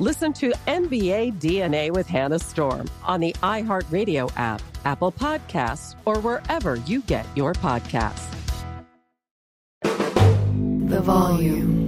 Listen to NBA DNA with Hannah Storm on the iHeartRadio app, Apple Podcasts, or wherever you get your podcasts. The volume.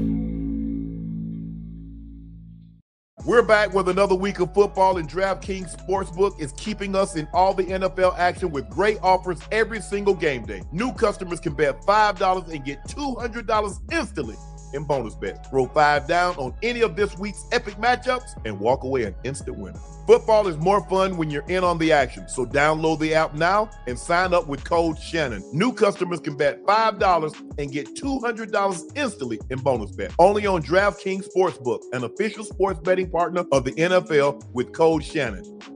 We're back with another week of football, and DraftKings Sportsbook is keeping us in all the NFL action with great offers every single game day. New customers can bet $5 and get $200 instantly in bonus bets. Throw five down on any of this week's epic matchups and walk away an instant winner. Football is more fun when you're in on the action, so download the app now and sign up with code Shannon. New customers can bet $5 and get $200 instantly in bonus bet. Only on DraftKings Sportsbook, an official sports betting partner of the NFL with code Shannon.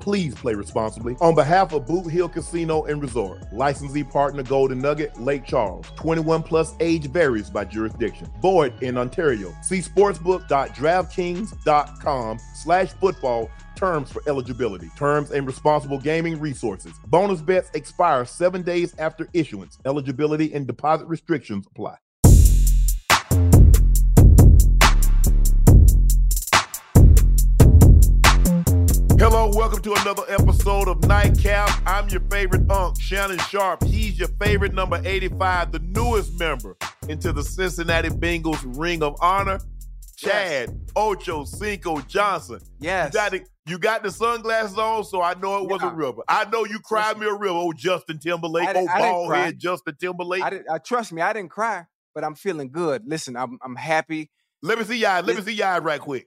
Please play responsibly. On behalf of Boot Hill Casino and Resort, licensee partner Golden Nugget, Lake Charles. 21 plus age varies by jurisdiction. Void in Ontario. See sportsbook.draftkings.com slash football terms for eligibility, terms and responsible gaming resources. Bonus bets expire seven days after issuance. Eligibility and deposit restrictions apply. Hello, welcome to another episode of Nightcap. I'm your favorite unk, Shannon Sharpe. He's your favorite number 85, the newest member into the Cincinnati Bengals Ring of Honor. Chad yes. Ocho Cinco Johnson. Yes. You got, the, you got the sunglasses on, so I know it wasn't yeah. real. But I know you cried me a river, oh Justin Timberlake, oh bald head Justin Timberlake. I didn't, uh, trust me, I didn't cry, but I'm feeling good. Listen, I'm I'm happy. Let me see y'all. Let me see y'all right quick.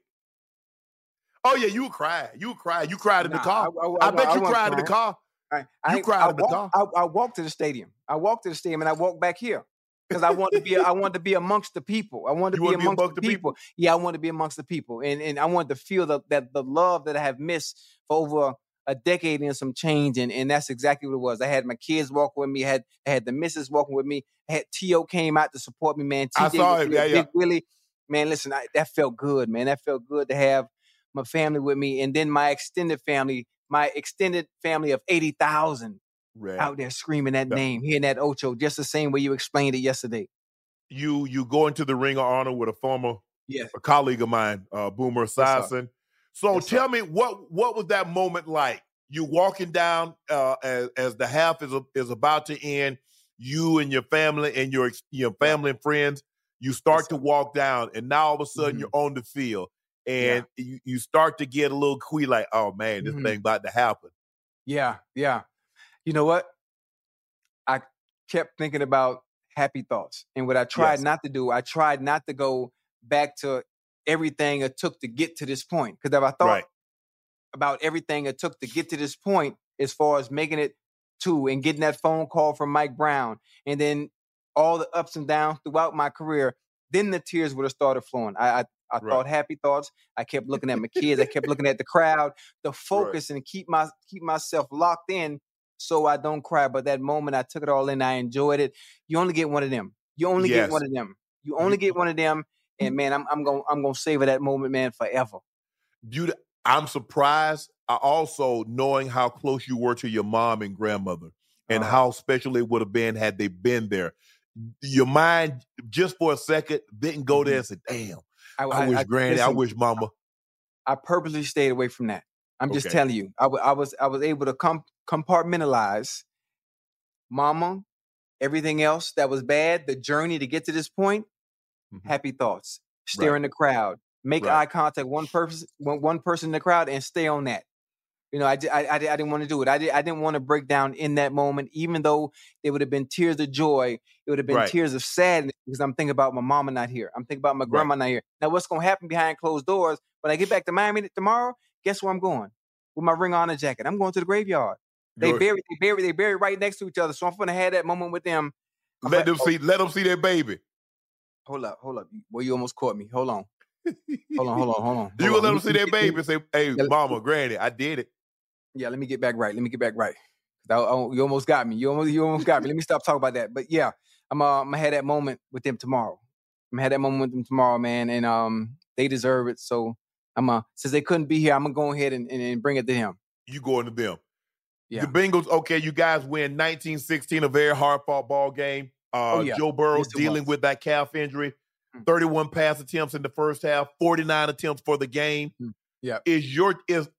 Oh yeah, you cried. You cried. You cried in nah, the car. I, I, I, I bet you cried in the car. you cried in the car. I, walked to the stadium. I walked to the stadium and I walked back here because I wanted to be I want to be amongst the people. I wanted to be amongst, be amongst, the people. people. Yeah, I wanted to be amongst the people, and and I wanted to feel the, that the love that I have missed for over a decade and some change, and and that's exactly what it was. I had my kids walking with me. I had I had the missus walking with me. I had T.O. came out to support me, man. TJ I saw it. Yeah, yeah. Big Willie, man. Listen, I, that felt good, man. That felt good to have my family with me, and then my extended family, my extended family of eighty thousand Right. out there screaming that name, hearing that Ocho, just the same way you explained it yesterday. You you go into the Ring of Honor with a former yes. a colleague of mine, uh, Boomer Esiason. Yes, so yes, tell me what what was that moment like? You walking down uh, as as the half is is about to end. You and your family and your your family and friends, you start to walk down, and now all of a sudden mm-hmm. you're on the field, and yeah. you, you start to get a little queasy, like, oh man, this mm-hmm. thing about to happen. Yeah, yeah you know what? I kept thinking about happy thoughts. And what I tried yes. not to do, I tried not to go back to everything it took to get to this point. Because if I thought right. about everything it took to get to this point, as far as making it to and getting that phone call from Mike Brown, and then all the ups and downs throughout my career, then the tears would have started flowing. I, I, I right. thought happy thoughts. I kept looking at my kids. I kept looking at the crowd, the focus, right. and keep my keep myself locked in so I don't cry. But that moment, I took it all in. I enjoyed it. You only get one of them. You only yes. get one of them. You only get one of them. And man, I'm I'm gonna I'm gonna savor that moment, man, forever. Dude, I'm surprised. I also knowing how close you were to your mom and grandmother, and uh, how special it would have been had they been there. Your mind, just for a second, didn't go there mm-hmm. and say, "Damn, I, I, I wish I, Granny, listen, I wish Mama." I purposely stayed away from that. I'm just okay. telling you, I, w- I was I was able to com- compartmentalize Mama, everything else that was bad, the journey to get to this point. Mm-hmm. Happy thoughts, stare right. in the crowd, make right. eye contact one person one, one person in the crowd, and stay on that. You know, I, I, I, I didn't want to do it. I, did, I didn't want to break down in that moment, even though it would have been tears of joy. It would have been right. tears of sadness because I'm thinking about my mama not here. I'm thinking about my grandma right. not here. Now, what's going to happen behind closed doors? When I get back to Miami tomorrow, guess where I'm going? With my ring honor jacket. I'm going to the graveyard. They bury, they bury, they bury right next to each other. So I'm going to have that moment with them. I'm let like, them oh. see, let them see their baby. Hold up, hold up. Well, you almost caught me. Hold on. Hold on, hold on, hold on. Hold you gonna let them see their baby and say, "Hey, mama, granny, I did it." Yeah, let me get back right. Let me get back right. I, I, you almost got me. You almost you almost got me. Let me stop talking about that. But yeah, I'm uh, I'm gonna have that moment with them tomorrow. I'm gonna have that moment with them tomorrow, man, and um, they deserve it. So I'm uh, since they couldn't be here, I'm gonna go ahead and, and, and bring it to him. You going to them? Yeah. The Bengals. Okay, you guys win 1916, a very hard fought ball game. Uh, oh, yeah. Joe Burrow yes, dealing with that calf injury. Mm. 31 pass attempts in the first half, 49 attempts for the game. Mm. Yeah. Is your is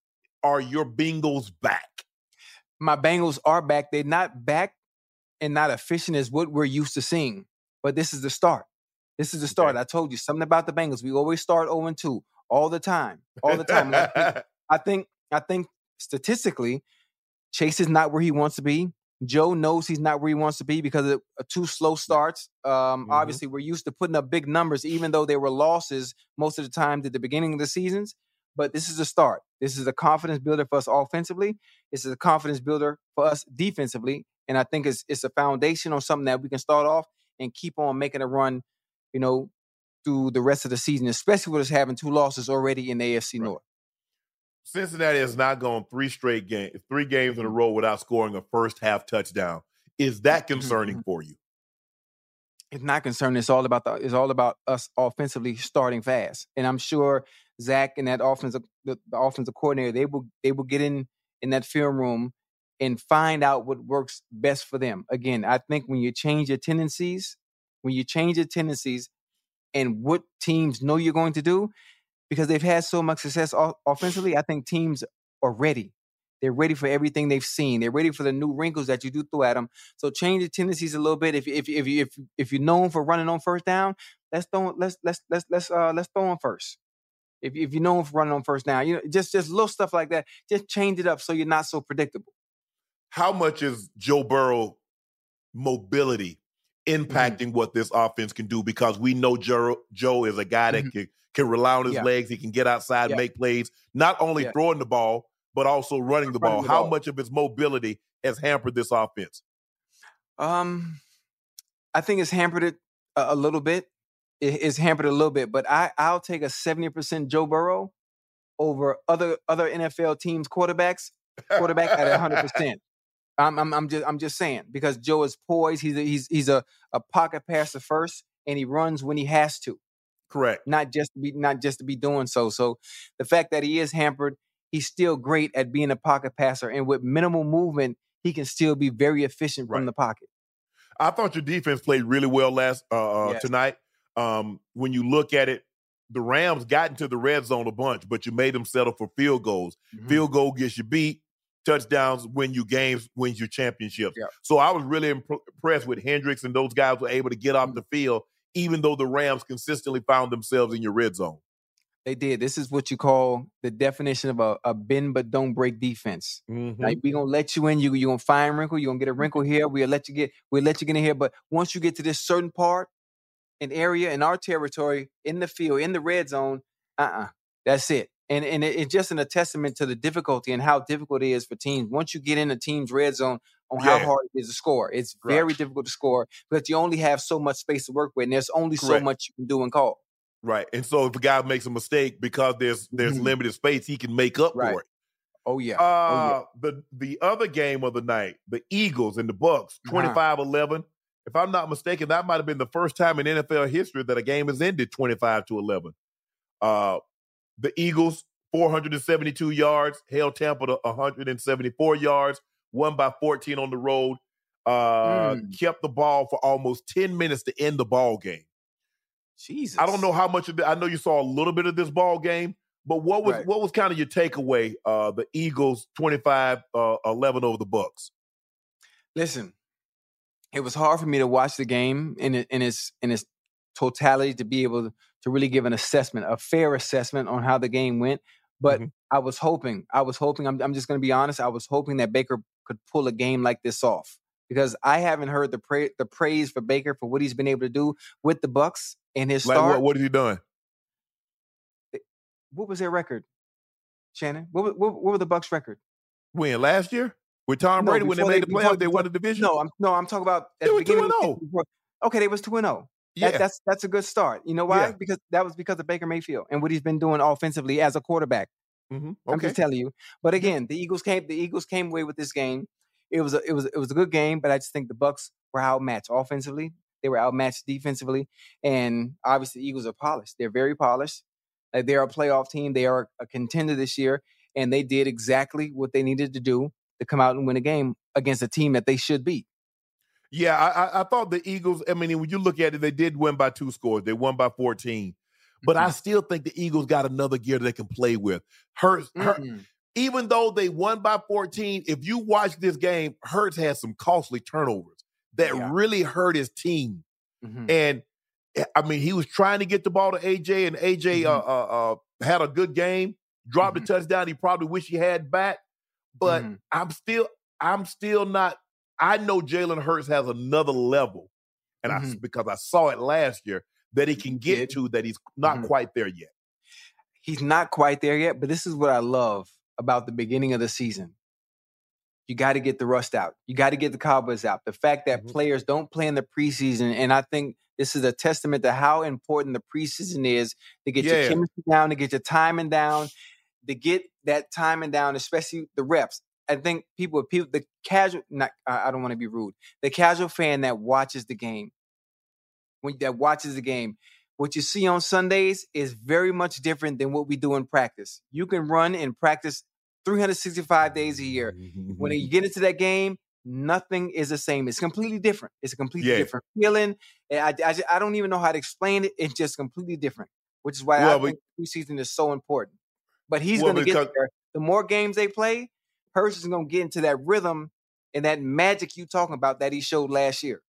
are your Bengals back? My Bengals are back. They're not back and not efficient as what we're used to seeing. But this is the start. This is the start. Okay. I told you something about the Bengals. We always start 0 2 all the time. All the time. I think I think statistically, Chase is not where he wants to be. Joe knows he's not where he wants to be because of two slow starts. Um, mm-hmm. Obviously, we're used to putting up big numbers, even though they were losses most of the time at the beginning of the seasons. But this is a start. This is a confidence builder for us offensively. This is a confidence builder for us defensively. And I think it's it's a foundation on something that we can start off and keep on making a run, you know, through the rest of the season, especially with us having two losses already in the AFC right. North. Cincinnati has not gone three straight games, three games in a row without scoring a first half touchdown. Is that mm-hmm, concerning mm-hmm. for you? It's not concerning. It's all about the. It's all about us offensively starting fast, and I'm sure Zac and that offensive the, the offensive coordinator they will they will get in in that film room and find out what works best for them. Again, I think when you change your tendencies, when you change your tendencies and what teams know you're going to do, because they've had so much success offensively, I think teams are ready. They're ready for everything they've seen. They're ready for the new wrinkles that you do throw at them. So change your tendencies a little bit. If if if if if you're known for running on first down, let's throw let's let's let's let's uh let's throw on first. If if you know him for running on first down, you know, just just little stuff like that. Just change it up so you're not so predictable. How much is Joe Burrow mobility mm-hmm. impacting mm-hmm. what this offense can do? Because we know Joe, Joe is a guy that mm-hmm. can, can rely on his yeah. legs. He can get outside, yeah. make plays, not only yeah. throwing the ball, but also running the running ball. The How ball. much of his mobility has hampered this offense? Um, I think it's hampered it a, a little bit is hampered a little bit, but I I'll take a 70% Joe Burrow over other other NFL teams quarterbacks quarterback at 100%. I'm, I'm I'm just I'm just saying because Joe is poised. He's a, he's he's a, a pocket passer first, and he runs when he has to. Correct. Not just to be not just to be doing so. So the fact that he is hampered, he's still great at being a pocket passer, and with minimal movement, he can still be very efficient right. from the pocket. I thought your defense played really well last uh, uh yes. tonight um, when you look at it, the Rams got into the red zone a bunch, but you made them settle for field goals. Mm-hmm. Field goal gets you beat. Touchdowns win you games, wins your championships. Yeah. So I was really imp- impressed with Hendricks and those guys were able to get off mm-hmm. the field, even though the Rams consistently found themselves in your red zone. They did. This is what you call the definition of a, a bend but don't break defense. Mm-hmm. Like we gonna let you in. You you gonna find wrinkle. you're gonna get a wrinkle here. We'll let you get. We'll let you get in here. But once you get to this certain part, an area in our territory, in the field, in the red zone, uh-uh. That's it. And and it's just an a testament to the difficulty and how difficult it is for teams. Once you get in a team's red zone, on how hard it is to score. It's right. very difficult to score because you only have so much space to work with, and there's only Correct. so much you can do and call. Right. And so if a guy makes a mistake because there's there's mm-hmm. limited space, he can make up right. for it. Oh yeah. Uh, oh, yeah. the the other game of the night, the Eagles and the Bucs, 25-11. If I'm not mistaken, that might have been the first time in NFL history that a game has ended 25 to 11. Uh, the Eagles 472 yards, held Tampa to 174 yards, won by 14 on the road. Uh, mm. kept the ball for almost 10 minutes to end the ball game. Jesus. I don't know how much of it. I know you saw a little bit of this ball game, but what was right. what was kind of your takeaway? Uh, the Eagles 25 uh, 11 over the Bucs. Listen, it was hard for me to watch the game in in its in its totality to be able to really give an assessment, a fair assessment on how the game went. But mm-hmm. I was hoping, I was hoping, I'm, I'm just going to be honest, I was hoping that Baker could pull a game like this off because I haven't heard the pra- the praise for Baker for what he's been able to do with the Bucs in his like start. What, what has he done? What was their record, Shannon? What, what, what were the Bucs' record? When last year with Tom Brady no, when they made they, the playoffs, they won the division. No, I'm no, I'm talking about at they the beginning. Of the, okay, they was two and zero. Oh. Yeah. That, that's that's a good start. You know why? Yeah. Because that was because of Baker Mayfield and what he's been doing offensively as a quarterback. Mm-hmm. Okay. I'm just telling you. But again, the Eagles came. The Eagles came away with this game. It was a, it was it was a good game, but I just think the Bucs were outmatched offensively. They were outmatched defensively, and obviously the Eagles are polished. They're very polished. They're a playoff team. They are a contender this year, and they did exactly what they needed to do to come out and win a game against a team that they should beat. Yeah, I, I thought the Eagles. I mean, when you look at it, they did win by two scores. They won by fourteen, but mm-hmm. I still think the Eagles got another gear they can play with. Hurts, mm-hmm. even though they won by fourteen, if you watch this game, Hurts had some costly turnovers that yeah. really hurt his team. Mm-hmm. And eh, I mean, he was trying to get the ball to AJ, and AJ uh, mm-hmm. uh, uh, had a good game, dropped a mm-hmm. touchdown. He probably wish he had back, but mm-hmm. I'm still, I'm still not I know Jalen Hurts has another level, and mm-hmm. I because I saw it last year that he can get to that he's not mm-hmm. quite there yet. He's not quite there yet, but this is what I love about the beginning of the season. You got to get the rust out. You got to get the cobwebs out. The fact that mm-hmm. players don't play in the preseason, and I think this is a testament to how important the preseason is to get yeah. your chemistry down, to get your timing down, to get that timing down, especially the reps. I think people, people, the casual, not, I don't want to be rude, the casual fan that watches the game, when that watches the game, what you see on Sundays is very much different than what we do in practice. You can run and practice 365 days a year. when you get into that game, nothing is the same. It's completely different. It's a completely yeah. different feeling. I, I, I, don't even know how to explain it. It's just completely different, which is why well, I think preseason is so important. But he's well, going to get there. The more games they play, Hurts is going to get into that rhythm and that magic you talking about that he showed last year.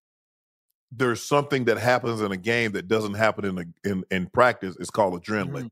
There's something that happens in a game that doesn't happen in a, in, in practice. It's called adrenaline.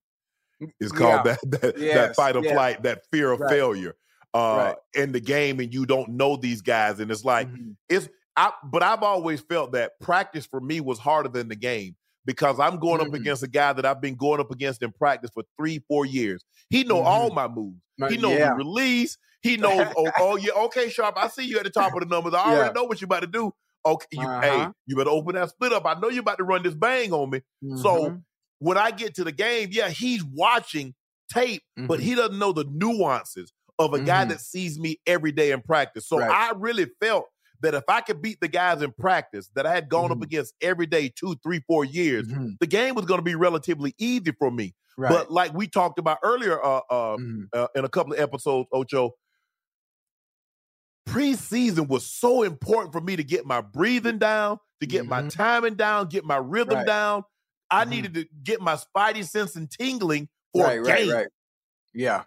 Mm-hmm. It's called yeah. that that, yes. that, fight or yes. flight, that fear of right. failure uh, right. in the game, and you don't know these guys, and it's like mm-hmm. it's. I, but I've always felt that practice for me was harder than the game because I'm going mm-hmm. up against a guy that I've been going up against in practice for three, four years. He know mm-hmm. all my moves. He knows yeah. the release. He knows. oh, oh, yeah, okay, sharp. I see you at the top of the numbers. I already know what you're about to do. Okay, you, uh-huh. hey, you better open that split up. I know you're about to run this bang on me. Mm-hmm. So when I get to the game, yeah, he's watching tape, but he mm-hmm. doesn't know the nuances of a guy mm-hmm. that sees me every day in practice. So right. I really felt that if I could beat the guys in practice that I had gone mm-hmm. up against every day, two, three, four years, mm-hmm. the game was going to be relatively easy for me. Right. But like we talked about earlier uh, uh, mm-hmm. uh, in a couple of episodes, Ocho, preseason was so important for me to get my breathing down, to get my mm-hmm. timing down, get my rhythm right. down. I mm-hmm. needed to get my spidey sense and tingling for right, a game. Right, right. Yeah.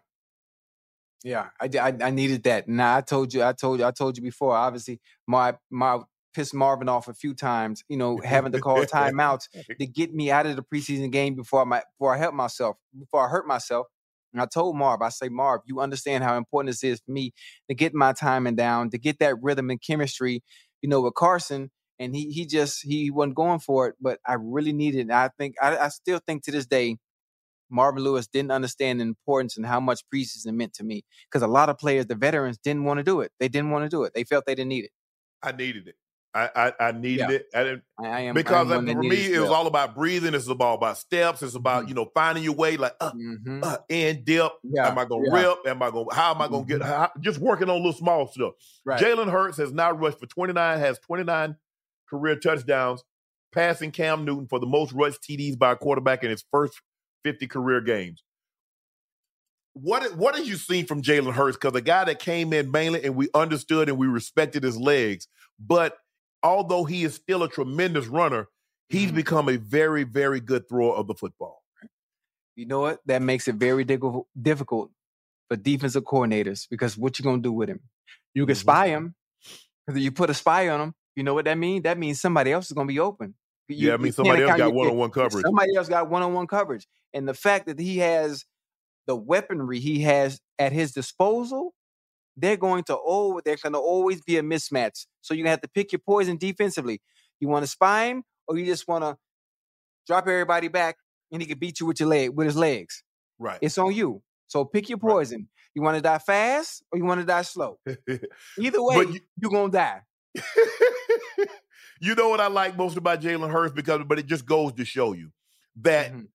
Yeah, I, I, I needed that. Now I told you, I told you, I told you before. Obviously, my my pissed Marvin off a few times. You know, having to call timeouts to get me out of the preseason game before my before I help myself, before I hurt myself. And I told Marv, I say, Marv, you understand how important this is for me to get my timing down, to get that rhythm and chemistry. You know, with Carson, and he he just he wasn't going for it, but I really needed. It. I think I, I still think to this day Marvin Lewis didn't understand the importance and how much preseason meant to me because a lot of players, the veterans, didn't want to do it. They didn't want to do it. They felt they didn't need it. I needed it. I I, I needed Yeah. it. I didn't, I am because I for me, needed it was all about breathing. It's about about steps. It's about Mhm. you know finding your way. Like uh, Mhm. uh, in dip. Yeah, Am I gonna yeah. rip? Am I gonna? How am I gonna get? How, just working on little small stuff. Right. Jalen Hurts has now rushed for 29, has 29 career touchdowns, passing Cam Newton for the most rushed TDs by a quarterback in his first 50 career games. What what have you seen from Jalen Hurts? Because a guy that came in mainly and we understood and we respected his legs, but although he is still a tremendous runner, he's Mhm. become a very, very good thrower of the football. You know what? That makes it very difficult difficult for defensive coordinators because what you gonna do with him? You can Mhm. spy him because if you put a spy on him, you know what that means? That means somebody else is gonna be open. You- yeah, I mean somebody else got one on one coverage. Somebody else got one on one coverage, and the fact that he has the weaponry he has at his disposal, they're going to oh, they're going to always be a mismatch. So you have to pick your poison defensively. You want to spy him, or you just want to drop everybody back, and he can beat you with your leg with his legs. Right. It's on you. So pick your Right. poison. You want to die fast, or you want to die slow. Either way, you- you're gonna die. you know what I like most about Jalen Hurts because, but it just goes to show you that Mhm.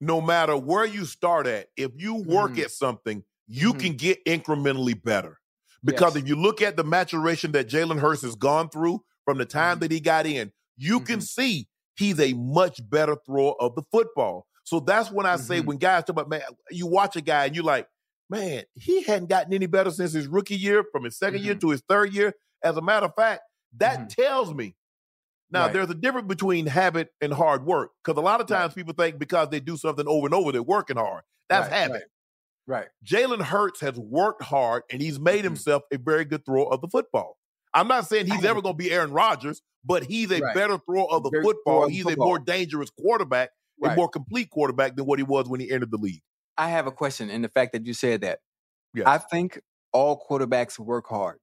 no matter where you start at, if you work Mhm. at something, you Mhm. can get incrementally better. Because Yes. if you look at the maturation that Jalen Hurts has gone through from the time Mhm. that he got in, you can Mhm. see he's a much better thrower of the football. So that's when I say Mhm. when guys talk about man, you watch a guy and you're like, man, he hadn't gotten any better since his rookie year, from his 2nd year to his third year. As a matter of fact, that tells me. Now, Right. there's a difference between habit and hard work because a lot of Right. times people think because they do something over and over, they're working hard. That's Right, habit. Right. Jalen Hurts has worked hard and he's made Mhm. himself a very good thrower of the football. I'm not saying he's ever going to be Aaron Rodgers, but he's a Right. better thrower of the football. thrower of the He's a more dangerous quarterback, a more complete quarterback than what he was when he entered the league. I have a question in the fact that you said that. Yes. I think all quarterbacks work hard.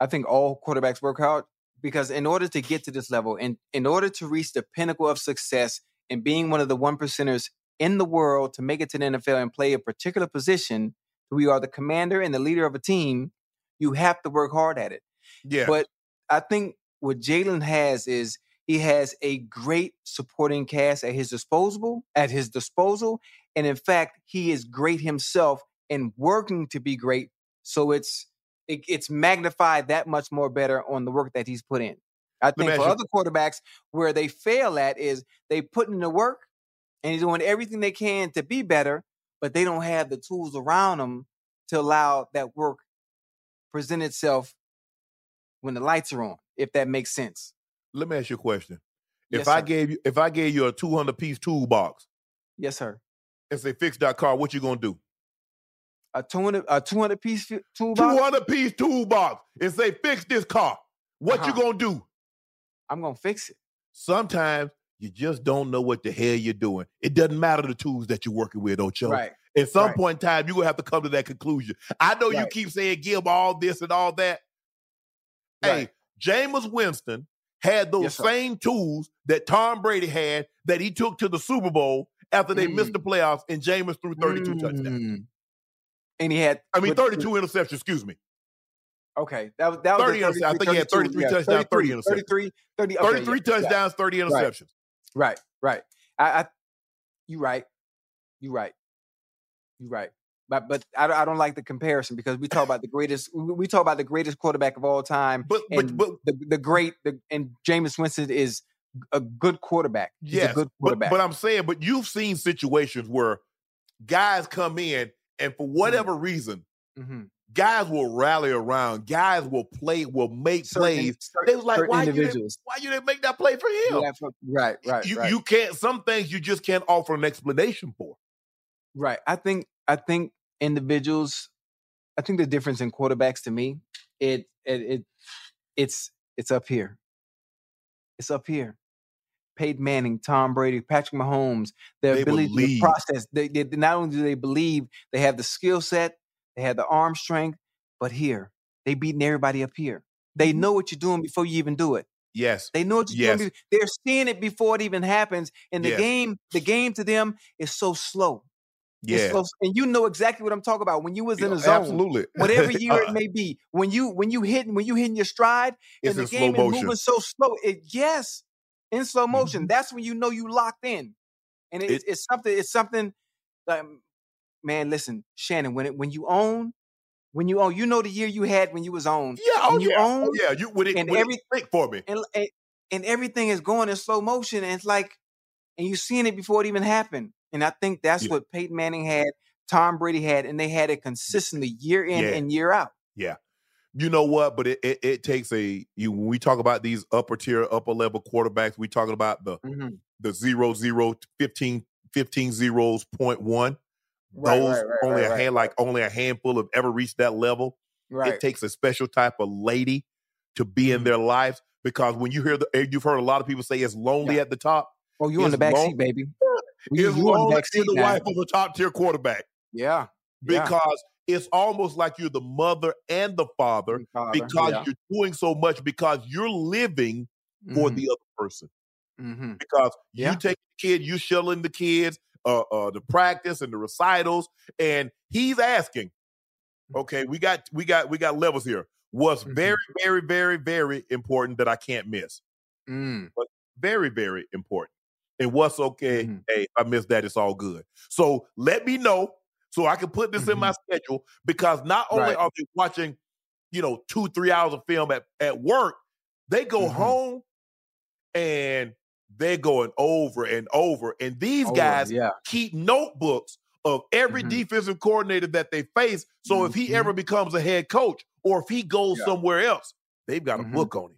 I think all quarterbacks work hard because in order to get to this level and in order to reach the pinnacle of success and being one of the one percenters in the world to make it to the NFL and play a particular position, we are the commander and the leader of a team, you have to work hard at it. Yeah. But I think what Jalen has is he has a great supporting cast at his disposal, at his disposal, and in fact, he is great himself and working to be great. So it's it, it's magnified that much more better on the work that he's put in. I think for other quarterbacks, where they fail at is they put in the work and he's doing everything they can to be better, but they don't have the tools around them to allow that work present itself when the lights are on, if that makes sense. Let me ask you a question. Yes, if I gave you if I gave you a 200 piece toolbox Yes, sir. and say fix that car, what you gonna do? A 200, a 200 piece toolbox, 200 piece toolbox and say fix this car. What you Uh-huh. gonna do? I'm going to fix it. Sometimes you just don't know what the hell you're doing. It doesn't matter the tools that you're working with, Ocho. Right. At some right. point in time, you're gonna have to come to that conclusion. I know you keep saying give all this and all that. Hey, Right. Jameis Winston had those Yes, same tools that Tom Brady had that he took to the Super Bowl after they missed Mm. the playoffs, and Jameis threw 32 touchdowns. And he had I mean, with- 32 interceptions, excuse me. Okay, that was that was 30 the interceptions. I think he had 33 yeah, touchdowns, 30 interceptions. 33, 30, okay, 33 yeah, touchdowns, 30 interceptions. Right, right. I, I you right. You right. You right. But but I, don't- I don't like the comparison because we talk about the greatest we talk about the greatest quarterback of all time But but but the the great the, and Jameis Winston is a good quarterback. He's yes, a good but, but I'm saying, but you've seen situations where guys come in and for whatever reason, Mhm. guys will rally around, guys will play, will make Certain- plays. certain- They was like, why you, didn't, individuals. why you didn't make that play for him? Yeah, for- right, right, you, right. you can't. Some things you just can't offer an explanation for. Right. I think I think individuals I think the difference in quarterbacks to me, it it, it it's it's up here. It's up here. Peyton Manning, Tom Brady, Patrick Mahomes, their They ability believe. to process. They, they not only do they believe, they have the skill set, they have the arm strength, but here they beating everybody up here. They Mm-hmm. know what you're doing before you even do it. Yes. They know what you're yes. doing. They're seeing it before it even happens. And the yes. game, the game to them is so slow. Yeah. So, and you know exactly what I'm talking about. When you was in a zone, absolutely, whatever year it may be, when you when you hitting when you hitting your stride, and the game is moving so slow, it yes, in slow motion. Mm-hmm. That's when you know you locked in, and it, it, it's something. It's something. Like, man, listen, Shannon. When it when you own, when you own, you know the year you had when you was on. Yeah, oh when you yeah, own, oh yeah. You would it, and every, it for me, and, and and everything is going in slow motion, and it's like, and you seeing it before it even happened. And I think that's yeah. what Peyton Manning had, Tom Brady had, and they had it consistently year in yeah. and year out. Yeah. You know what? But it, it, it, takes a you when we talk about these upper tier, upper level quarterbacks, we talking about the mm-hmm. the zero zero 15, 15 zeros point one. Right, Those right, right, only a hand like only a handful have ever reached that level. It takes a special type of lady to be in mm-hmm. their lives because when you hear the you've heard a lot of people say it's lonely yeah. at the top. Oh, you in the back seat, baby. You, you lonely in the wife of a top tier quarterback. Yeah. Because. It's almost like you're the mother and the father, father because yeah. you're doing so much because you're living mm-hmm. for the other person. Mm-hmm. Because you take the kid, you shelling the kids, uh, uh, the practice and the recitals, and he's asking, okay, we got we got we got levels here. What's mm-hmm. very, very, very, very important that I can't miss. Mm. But very, very important. And what's okay? Mm-hmm. Hey, I miss that, it's all good. So let me know so I can put this mm-hmm. in my mm-hmm. schedule because not only right. are they watching, you know, two, three hours of film at, at work, they go mm-hmm. home and they're going over and over. And these over, guys yeah. keep notebooks of every mm-hmm. defensive coordinator that they face. So if he ever mm-hmm. becomes a head coach or if he goes yeah. somewhere else, they've got a mm-hmm. book on him.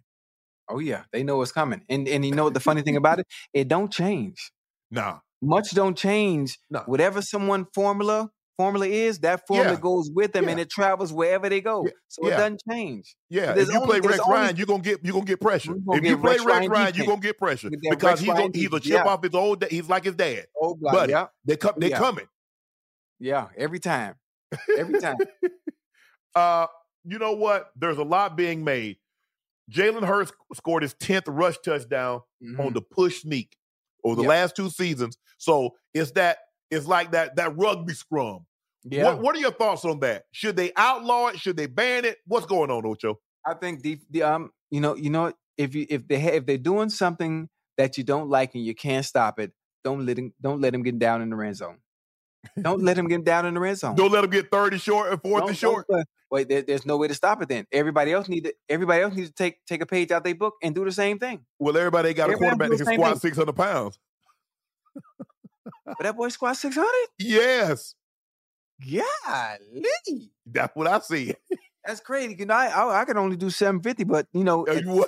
Oh yeah, they know what's coming. And and you know what the funny thing about it? It don't change. Nah. Much don't change. Nah. Whatever someone formula formula is, that formula yeah. goes with them yeah. and it travels wherever they go. So it doesn't change. Yeah. If you only, play Rex only, Ryan, you're gonna get you're gonna get pressure. If you play Rex, Rex Ryan, you're gonna get pressure because he's gonna, he's a chip off his old. He's like his dad. Oh, but yeah. they come. They coming. Yeah, every time. Every time. uh, you know what? There's a lot being made. Jalen Hurts scored his 10th rush touchdown mm-hmm. on the push sneak over the yep. last two seasons. So it's that it's like that that rugby scrum. Yeah. What, what are your thoughts on that? Should they outlaw it? Should they ban it? What's going on, Ocho? I think the, the um you know you know if you if they ha- if they're doing something that you don't like and you can't stop it, don't let him don't let him get down in the red zone. Don't let him get down in the red zone. Don't let him get third and short and 4th and short. wait, there, there's no way to stop it. Then everybody else need to everybody else needs to take take a page out their book and do the same thing. Well, everybody got everybody a quarterback that can squat six hundred pounds. But that boy squat six hundred. Yes. Golly. That's what I see. That's crazy. You know, I, I, I can only do seven fifty, but you know, you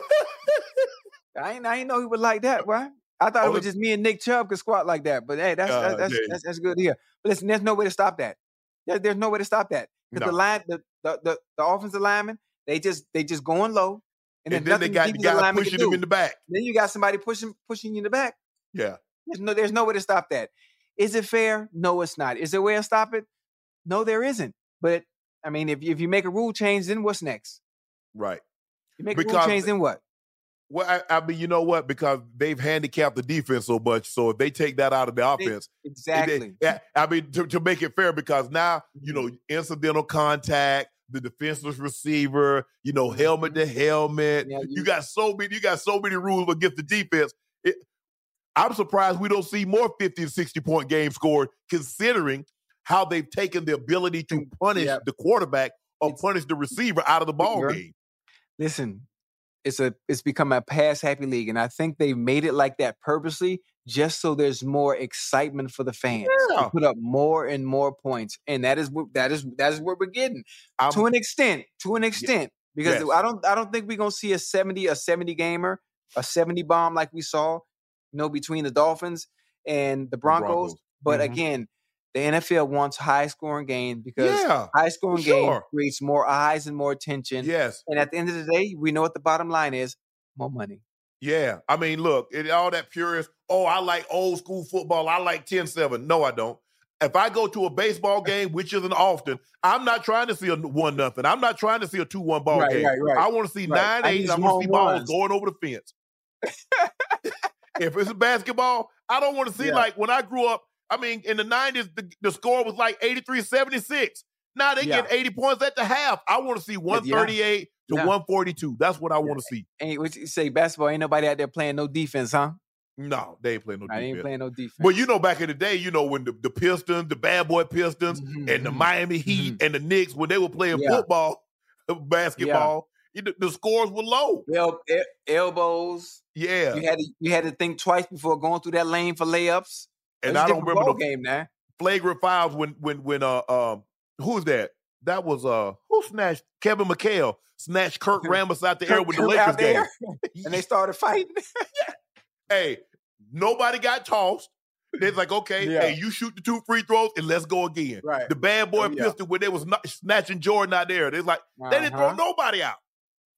I ain't I ain't know he was like that. Why? I thought oh, it was just me and Nick Chubb could squat like that. But hey, that's uh, that's, that's, that's, that's good here. But listen, there's no way to stop that. There, there's no way to stop that because no. the line, the, the the the offensive linemen, they just they just going low, and, and then, they got the guy pushing them in the back. Then you got somebody pushing pushing you in the back. Yeah. There's no there's no way to stop that. Is it fair? No, it's not. Is there a way to stop it? No, there isn't. But I mean, if if you make a rule change, then what's next? Right. You make because, a rule change, then what? Well, I, I, mean, you know what? Because they've handicapped the defense so much. So if they take that out of the offense, exactly. They, I mean, to, to make it fair, because now you know mm-hmm. incidental contact, the defenseless receiver, you know, helmet to mm-hmm. helmet. Yeah, you, you, got so many. You got so many rules against the defense. It, I'm surprised we don't see more 50 and 60 point games scored, considering how they've taken the ability to mm, punish yeah. the quarterback or it's, punish the receiver out of the ball game. Listen, it's a it's become a pass happy league, and I think they made it like that purposely, just so there's more excitement for the fans. Yeah. put up more and more points, and that is what that is that is what we're getting I'm, to an extent. To an extent, yeah. because yes. I don't I don't think we're gonna see a seventy a seventy gamer a seventy bomb like we saw, you know, between the Dolphins and the Broncos. The Broncos. But mm-hmm. again, the NFL wants high scoring games because yeah, high scoring sure. game creates more eyes and more attention. Yes. And at the end of the day, we know what the bottom line is more money. Yeah. I mean, look, it, all that purist, oh, I like old school football. I like 10 7. No, I don't. If I go to a baseball game, which isn't often, I'm not trying to see a one nothing. I'm not trying to see a two one ball right, game. Right, right. I want to see nine eight. I want to see balls going over the fence. if it's basketball, I don't want to see yeah. like when I grew up. I mean, in the 90s, the, the score was like 83 76. Now they yeah. get 80 points at the half. I want to see 138 to 142. That's what I want to see. Ain't what you say basketball, ain't nobody out there playing no defense, huh? No, they ain't playing no I defense. ain't playing no defense. But you know, back in the day, you know, when the, the Pistons, the bad boy Pistons, mm-hmm, and the mm-hmm, Miami Heat mm-hmm. and the Knicks, when they were playing yeah. football, basketball, yeah. the, the, scores were low. El- el- elbows. Yeah. You had to you had to think twice before going through that lane for layups. And I don't remember the game now. Flagrant fouls when when when uh um who's that? That was uh who snatched Kevin McHale snatched Kurt Rambis out the air with the Lakers game. and they started fighting. hey, nobody got tossed. They're like, okay, yeah. hey, you shoot the two free throws and let's go again. Right. The bad boy oh, yeah. pistol when they was not snatching Jordan out there. They're like, uh-huh. they didn't throw uh-huh. nobody out.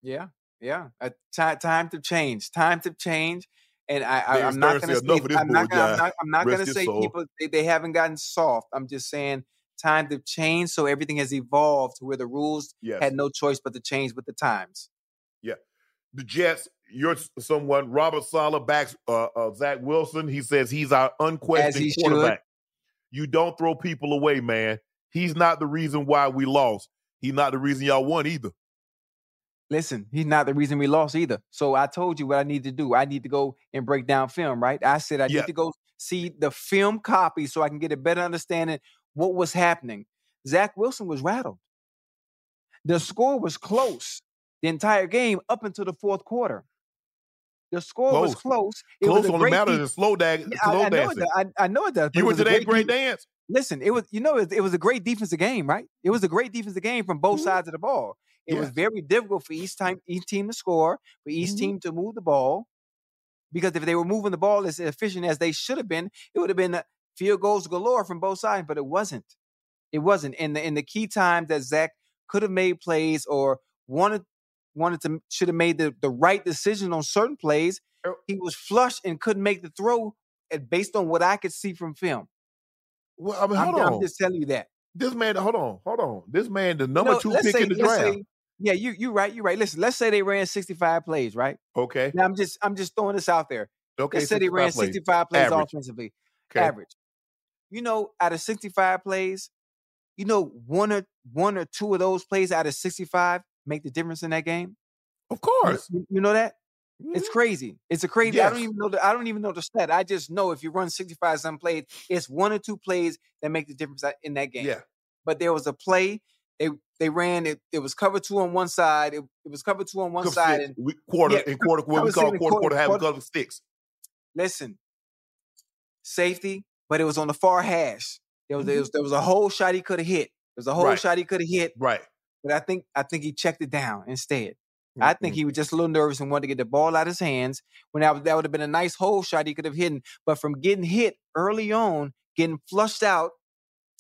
Yeah, yeah. Uh, t- time to change. Time to change. And I, I am not going to say I'm not, gonna, I'm not, I'm not going to say soul. people they, they haven't gotten soft. I'm just saying time to change. So everything has evolved to where the rules yes. had no choice but to change with the times. Yeah, the Jets you're someone. Robert Saleh backs uh, uh, Zach Wilson. He says he's our unquestioned quarterback. Should. You don't throw people away, man. He's not the reason why we lost. He's not the reason y'all won either. Listen, he's not the reason we lost either. So I told you what I need to do. I need to go and break down film, right? I said I yeah. need to go see the film copy so I can get a better understanding what was happening. Zach Wilson was rattled. The score was close the entire game up until the fourth quarter. The score close. was close. It close was on the matter of slow, dag- yeah, slow I, I dancing. Know that. I, I know that. You went to that great dance. Listen, it was you know it, it, was a great defensive game, right? It was a great defensive game from both mm-hmm. sides of the ball. It yes. was very difficult for each time each team to score, for each mm-hmm. team to move the ball. Because if they were moving the ball as efficient as they should have been, it would have been field goals galore from both sides. But it wasn't. It wasn't. In the in the key times that Zach could have made plays or wanted wanted to should have made the, the right decision on certain plays, he was flushed and couldn't make the throw based on what I could see from film. Well, I mean, hold I'm, on. I'm just telling you that. This man, hold on, hold on. This man, the number you know, two pick say, in the draft. Say, yeah, you you right, you right. Listen, let's say they ran 65 plays, right? Okay. Now I'm just I'm just throwing this out there. Okay. Let's say they ran 65 plays, plays offensively. Okay. Average. You know, out of 65 plays, you know, one or one or two of those plays out of 65 make the difference in that game. Of course. You, you know that? It's mm-hmm. crazy. It's a crazy. Yes. I don't even know the. I don't even know the stat. I just know if you run sixty-five some plays, it's one or two plays that make the difference in that game. Yeah. But there was a play they they ran it. It was cover two on one side. It, it was cover two on one side. And, we, quarter yeah, and quarter. What we call quarter quarter, quarter have cover sticks. Listen, safety, but it was on the far hash. There was, mm-hmm. there was there was a hole shot he could have hit. There was a hole right. shot he could have hit. Right. But I think I think he checked it down instead. I think mm-hmm. he was just a little nervous and wanted to get the ball out of his hands. When that, that would have been a nice hole shot he could have hit. But from getting hit early on, getting flushed out,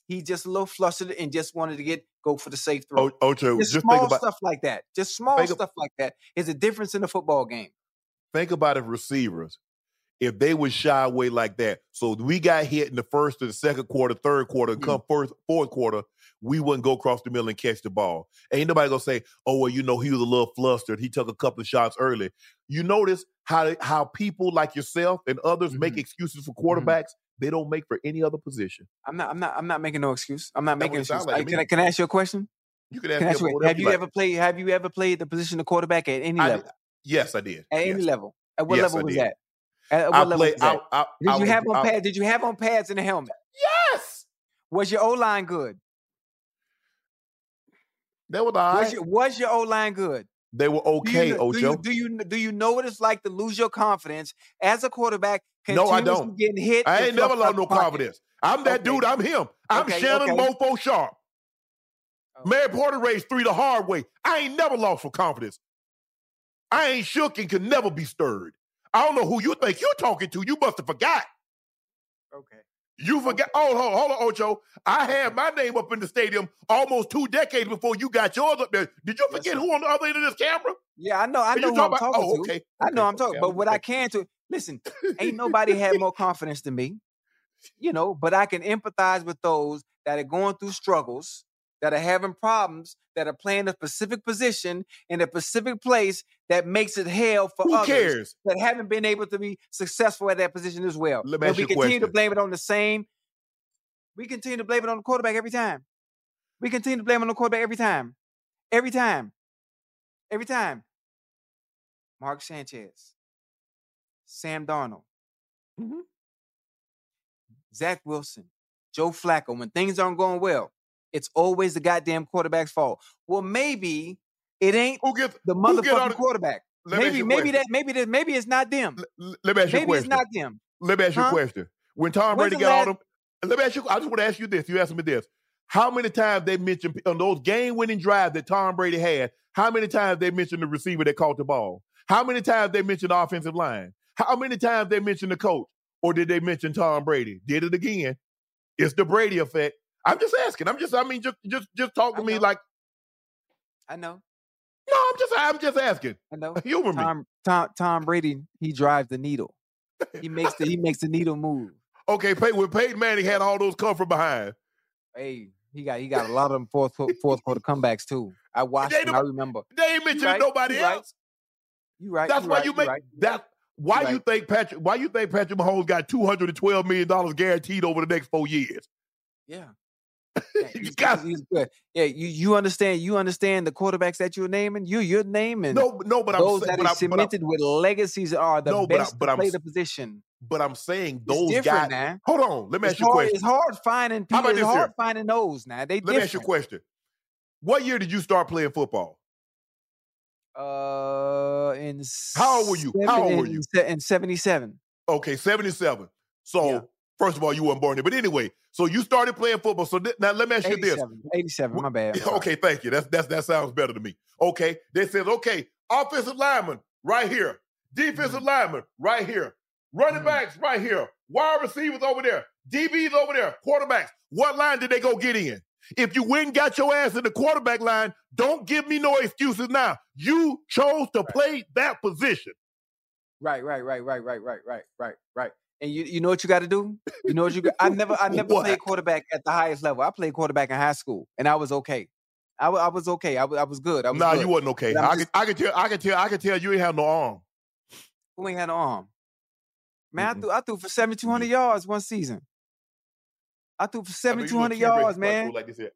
he just a little flustered and just wanted to get go for the safe throw. Oh, Ocho, just, just small about, stuff like that. Just small stuff like that is a difference in the football game. Think about if receivers, if they would shy away like that. So we got hit in the first or the second quarter, third quarter, mm-hmm. come first, fourth quarter, we wouldn't go across the middle and catch the ball. Ain't nobody gonna say, "Oh, well, you know, he was a little flustered. He took a couple of shots early." You notice how how people like yourself and others mm-hmm. make excuses for mm-hmm. quarterbacks. They don't make for any other position. I'm not. I'm not. I'm not making no excuse. I'm not making excuse. Like can, I, can I ask you a question? You can ask, can ask you, Have you like. ever played? Have you ever played the position of quarterback at any I, level? Yes, I did. At yes. any level. At what yes, level was that? At what I level was that? I, did you have on pads? Did you have on pads in the helmet? Yes. Was your O line good? They were all right. Was your, was your O line good? They were okay, do you, Ocho. Do you, do you, do you know what it's like to lose your confidence as a quarterback? No, I don't. Getting hit. I ain't never lost no confidence. I'm that okay. dude. I'm him. I'm okay, Shannon okay. Mofo Sharpe. Oh. Mary Porter raised three the hard way. I ain't never lost for confidence. I ain't shook and can never be stirred. I don't know who you think you're talking to. You must have forgot. Okay. You forget. Oh, hold on, hold on, Ocho. I had my name up in the stadium almost two decades before you got yours up there. Did you forget yes, who on the other end of this camera? Yeah, I know. I know who I'm talking oh, okay. to. I know I'm talking. Okay, but what okay. I can to listen, ain't nobody had more confidence than me. You know, but I can empathize with those that are going through struggles that are having problems that are playing a specific position in a specific place that makes it hell for Who others cares? that haven't been able to be successful at that position as well. Let me and ask we you a continue to blame it on the same. We continue to blame it on the quarterback every time. We continue to blame it on the quarterback every time. Every time. Every time. Mark Sanchez. Sam Darnold. Mm-hmm. Zach Wilson. Joe Flacco. When things aren't going well, it's always the goddamn quarterback's fault. Well, maybe it ain't Who the get all motherfucking the- quarterback. Maybe, maybe that, maybe that, maybe it's not them. L- Let me ask you a Maybe it's question. not them. Let me ask you a question. When Tom Brady the got all them, let me ask you. I just want to ask you this. You asked me this. How many times they mentioned on those game-winning drives that Tom Brady had? How many times they mentioned the receiver that caught the ball? How many times they mentioned the offensive line? How many times they mentioned the coach? Or did they mention Tom Brady? Did it again? It's the Brady effect. I'm just asking. I'm just. I mean, just just just talk to me like. I know. No, I'm just. I'm just asking. I know. Humor me. Tom, Tom, Tom Brady, he drives the needle. He makes the he makes the needle move. Okay, Pey- when Peyton Manning had all those come from behind. Hey, he got he got a lot of them fourth fourth quarter comebacks too. I watched They them. I remember. They ain't mentioning right, nobody you right, else. You right. That's you why right, you make right. that. Why You you think Patrick? Why you think Patrick Mahomes got two hundred and twelve million dollars guaranteed over the next four years? Yeah. Yeah, You got- he's good. Yeah, you you understand you understand the quarterbacks that you're naming. You you're naming No, no, but I'm those saying, that but, are I'm, I'm, cemented with legacies are the No, but I- best but to I'm play the position. but I'm saying those different guys. now. Hold on, let me It's ask you a hard, question. it's hard finding people. It's hard here? finding those now. They Let me ask you a question. What year did you start playing football? Uh, in How old were you? How old were in you? In seventy seven. Okay, seventy-seven. So Yeah. First of all, you weren't born there, but anyway, so you started playing football. So th- now let me ask you this. 87. 87. My bad. Okay, thank you. That's that's that sounds better to me. Okay, they says okay, offensive lineman right here, defensive Mm-hmm. lineman right here, running Mhm. backs right here, wide receivers over there, DBs over there, quarterbacks. What line did they go get in? If you went and got your ass in the quarterback line, don't give me no excuses now. You chose to play that position. Right, right, right, right, right, right, right, right, right. And you, you know what you got to do? You know what you got? I never, I never What? played quarterback at the highest level. I played quarterback in high school, and I was okay. I, I was okay. I, I was good. I was Nah, good. you wasn't okay. I just- can, I can tell, I can tell, I can tell you ain't have no arm. Who ain't had an arm? Man, I threw, I threw for seventy two hundred yards one season. I threw for seventy two hundred yards, man. Like this.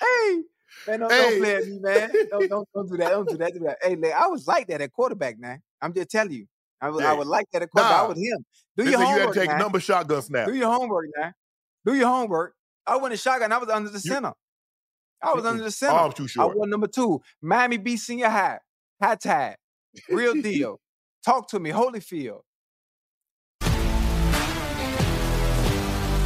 Hey, man, don't, Hey. don't play at me, man. Don't, don't, don't do that. Don't do that. Do that. Hey, like, I was like that at quarterback, man. I'm just telling you. I was, I Hey. was like that at quarterback. I Nah. was him. Do They your said you had homework, to take man. number shotgun snap. Do your homework now. Do your homework. I went in shotgun. I was under the You- center. I was under the center. Arms too short. I was number two. Miami Beach Senior High. High tide. Real deal. Talk to me. Holyfield.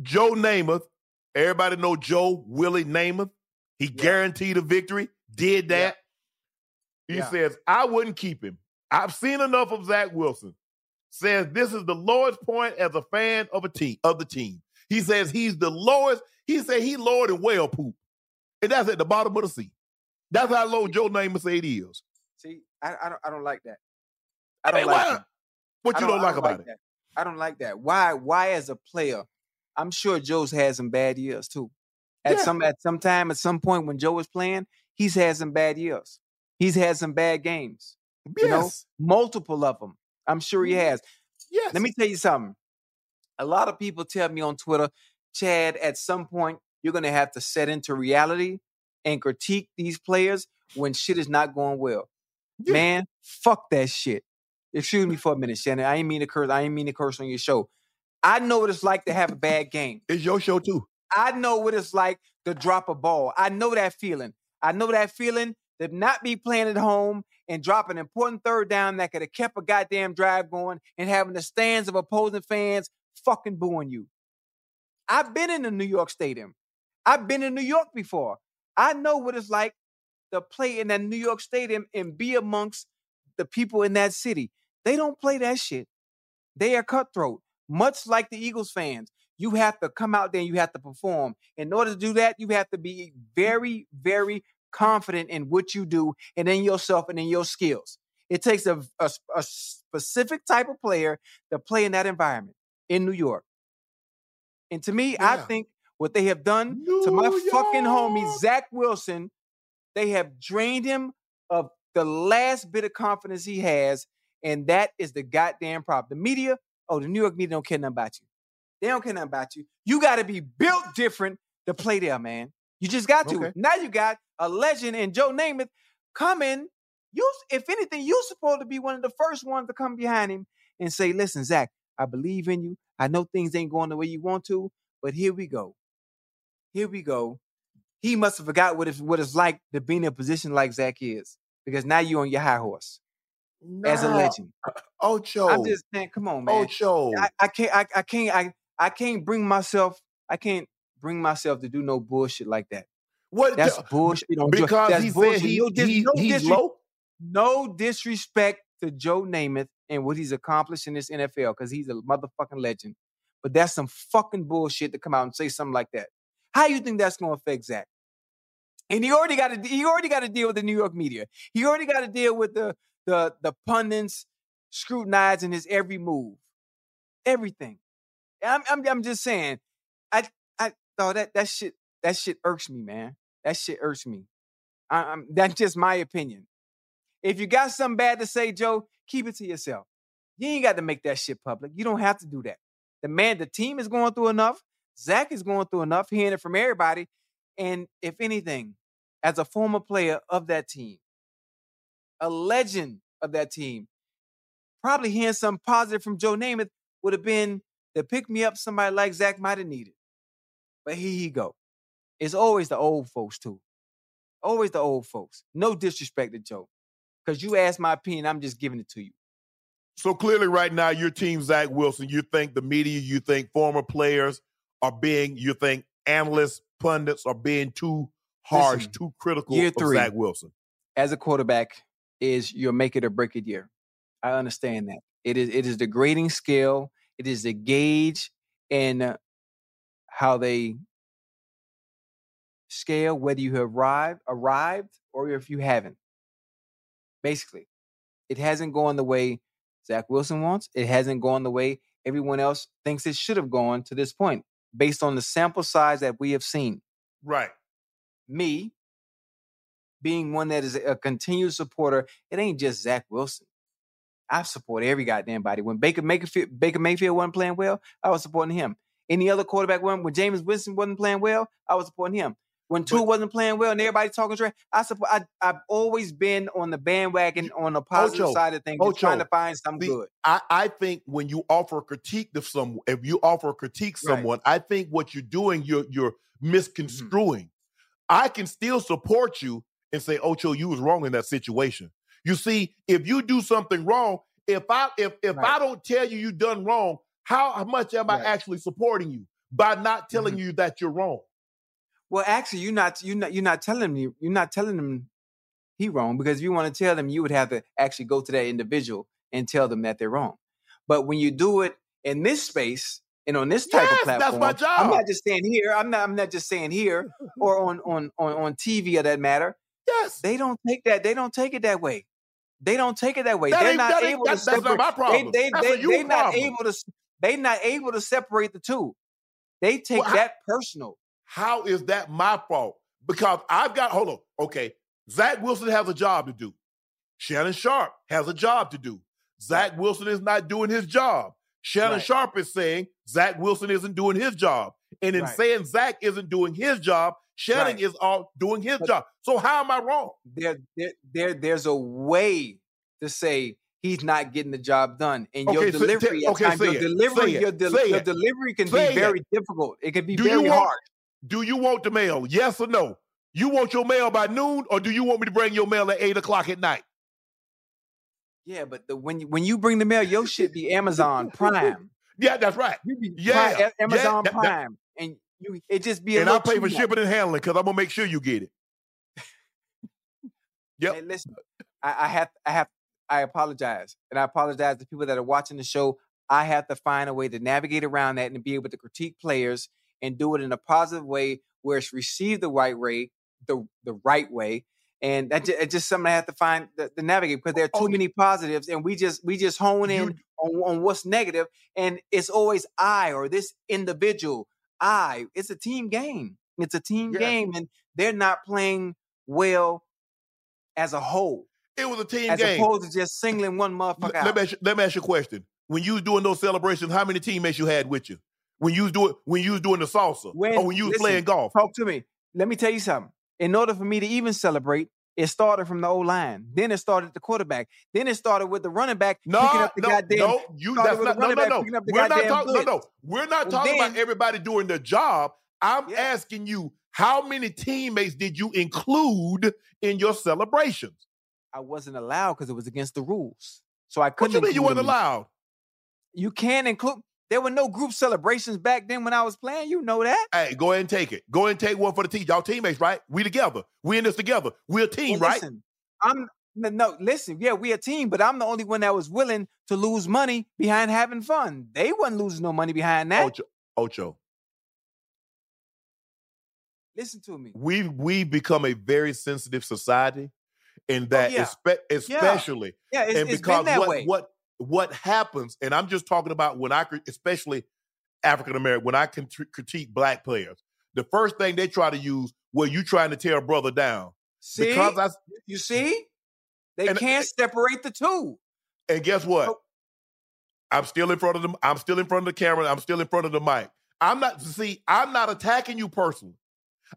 Joe Namath, everybody know Joe Willie Namath. He yeah. guaranteed a victory, did that. Yeah. He yeah. says, I wouldn't keep him. I've seen enough of Zach Wilson. Says this is the lowest point as a fan of a team of the team. He says he's the lowest. He said he lower than whale poop. And that's at the bottom of the sea. That's how low Joe Namath said he is. See, I, I don't I don't like that. I don't mean, like why, What you don't, don't like don't about like it? That. I don't like that. Why why as a player I'm sure Joe's had some bad years too. At yeah. some at some time, at some point when Joe was playing, he's had some bad years. He's had some bad games. Yes. You know, multiple of them. I'm sure he mm-hmm. has. Yes. Let me tell you something. A lot of people tell me on Twitter, Chad, at some point you're gonna have to set into reality and critique these players when shit is not going well. Yeah. Man, fuck that shit. Excuse me for a minute, Shannon. I ain't mean to curse. I ain't mean to curse on your show. I know what it's like to have a bad game. It's your show too. I know what it's like to drop a ball. I know that feeling. I know that feeling to not be playing at home and drop an important third down that could have kept a goddamn drive going and having the stands of opposing fans fucking booing you. I've been in the New York Stadium. I've been in New York before. I know what it's like to play in that New York Stadium and be amongst the people in that city. They don't play that shit. They are cutthroat much like the Eagles fans, you have to come out there and you have to perform. In order to do that, you have to be very, very confident in what you do and in yourself and in your skills. It takes a, a, a specific type of player to play in that environment in New York. And to me, yeah. I think what they have done New to my York. fucking homie, Zach Wilson, they have drained him of the last bit of confidence he has. And that is the goddamn problem. The media oh, the New York media don't care nothing about you. They don't care nothing about you. You got to be built different to play there, man. You just got to. Okay. Now you got a legend in Joe Namath coming. You, if anything, you're supposed to be one of the first ones to come behind him and say, "Listen, Zach, I believe in you. I know things ain't going the way you want to, but here we go. Here we go." He must have forgot what it's what it's like to be in a position like Zach is, because now you're on your high horse no. as a legend. Ocho. I'm just saying, come on, man. Ocho. I, I can't I, I can't I, I can't bring myself, I can't bring myself to do no bullshit like that. What that's bullshit. Because that's he bullshit. said he, no, he, no he's low. No disrespect to Joe Namath and what he's accomplished in this NFL because he's a motherfucking legend. But that's some fucking bullshit to come out and say something like that. How you think that's going to affect Zach? And he already got to he already got to deal with the New York media. He already got to deal with the the the pundits scrutinizing his every move, everything. I'm I'm, I'm just saying, I I thought that that shit that shit irks me, man. That shit irks me. I, I'm, that's just my opinion. If you got something bad to say, Joe, keep it to yourself. You ain't got to make that shit public. You don't have to do that. The man, the team is going through enough. Zach is going through enough, hearing it from everybody. And if anything, as a former player of that team, a legend of that team. Probably hearing something positive from Joe Namath would have been to pick me up somebody like Zach might have needed. But here he go. It's always the old folks, too. Always the old folks. No disrespect to Joe. Because you asked my opinion, I'm just giving it to you. So clearly, right now, your team, Zach Wilson, you think the media, you think former players are being, you think analysts, pundits are being too harsh, Listen, too critical year three, Zach Wilson. As a quarterback, is your make it or break it year. I understand that. It is it is the grading scale, it is the gauge in how they scale whether you have arrived arrived or if you haven't. Basically, it hasn't gone the way Zach Wilson wants. It hasn't gone the way everyone else thinks it should have gone to this point, based on the sample size that we have seen. Right. Me, being one that is a continued supporter, it ain't just Zach Wilson. I support every goddamn body. When Baker Mayfield, Baker Mayfield wasn't playing well, I was supporting him. Any other quarterback when when Jameis Winston wasn't playing well, I was supporting him. When Tua wasn't playing well and everybody talking trash, I support. I, I've always been on the bandwagon on the positive Ocho, side of things, Ocho, trying to find something the, good. I, I think when you offer a critique to someone, if you offer a critique someone, right. I think what you're doing, you're you're mm-hmm. misconstruing. Mm-hmm. I can still support you and say, Ocho, you was wrong in that situation. You see, if you do something wrong, if I if if right. I don't tell you you done wrong, how much am right. I actually supporting you by not telling mm-hmm. you that you're wrong? Well, actually, you're not you're not you're not telling me you're not telling them he wrong because if you want to tell them, you would have to actually go to that individual and tell them that they're wrong. But when you do it in this space and on this type yes, of platform, that's my job. I'm not just saying here. I'm not. I'm not just saying here or on on on on TV or that matter. Yes, they don't take that. They don't take it that way. They don't take it that way. That they're not able to separate. That's not my problem. They, they, they, they're not able to. They're not able to separate the two. They take well, that I, personal. How is that my fault? Because I've got, hold on. Okay. Zach Wilson has a job to do. Shannon Sharpe has a job to do. Zach Wilson is not doing his job. Shannon right. Sharpe is saying Zach Wilson isn't doing his job. And in right. saying Zach isn't doing his job, Shannon right. is all doing his but job. So how am I wrong? There, there, there, there's a way to say he's not getting the job done. And okay, your delivery, so, okay, times, your delivery, your, de- your delivery can say be very it. difficult. It can be do very hard do you want the mail? Yes or no? You want your mail by noon, or do you want me to bring your mail at eight o'clock at night? Yeah, but the, when you, when you bring the mail, your shit be Amazon Prime. Yeah, that's right. yeah, Prime, Amazon yeah, Prime, that, that, and you it just be. and I pay for shipping and handling because I'm gonna make sure you get it. yep. Hey, listen, I, I have I have I apologize, and I apologize to people that are watching the show. I have to find a way to navigate around that and be able to critique players and do it in a positive way where it's received the right way, the the right way. And that just, it's just something I have to find the, the navigate because there are too oh, many positives, and we just we just hone in on, on what's negative, and it's always I or this individual. I. It's a team game. It's a team yeah. game, and they're not playing well as a whole. It was a team as game. As opposed to just singling one motherfucker let, out. Me ask you, let me ask you a question. When you was doing those celebrations, how many teammates you had with you? when you was doing when you was doing the salsa when, or when you was listen, playing golf. Talk to me. Let me tell you something. In order for me to even celebrate, it started from the old line. Then it started the quarterback. Then it started with the running back no, picking up the no, goddamn. No, you that's not, no, no, no. We're not talking. No, no. We're not talking then, about everybody doing their job. I'm yeah. asking you, how many teammates did you include in your celebrations? I wasn't allowed because it was against the rules. So I couldn't. What you mean you weren't allowed? You can include. There were no group celebrations back then when I was playing. You know that. Hey, go ahead and take it. Go ahead and take one for the team. Y'all teammates, right? We together. We in this together. We a team, well, listen, right? I'm no, listen, yeah, we a team, but I'm the only one that was willing to lose money behind having fun. They wasn't losing no money behind that. Ocho. Ocho. Listen to me. We've we become a very sensitive society in oh, that oh, yeah. espe- especially. Yeah, yeah it's, and because what, way. what what happens, and I'm just talking about when I, especially African American, when I can critique black players, the first thing they try to use, well, you trying to tear a brother down. See, because I, you see, they and, can't separate the two. And guess what? I'm still in front of them. I'm still in front of the camera. I'm still in front of the mic. I'm not see. I'm not attacking you personally.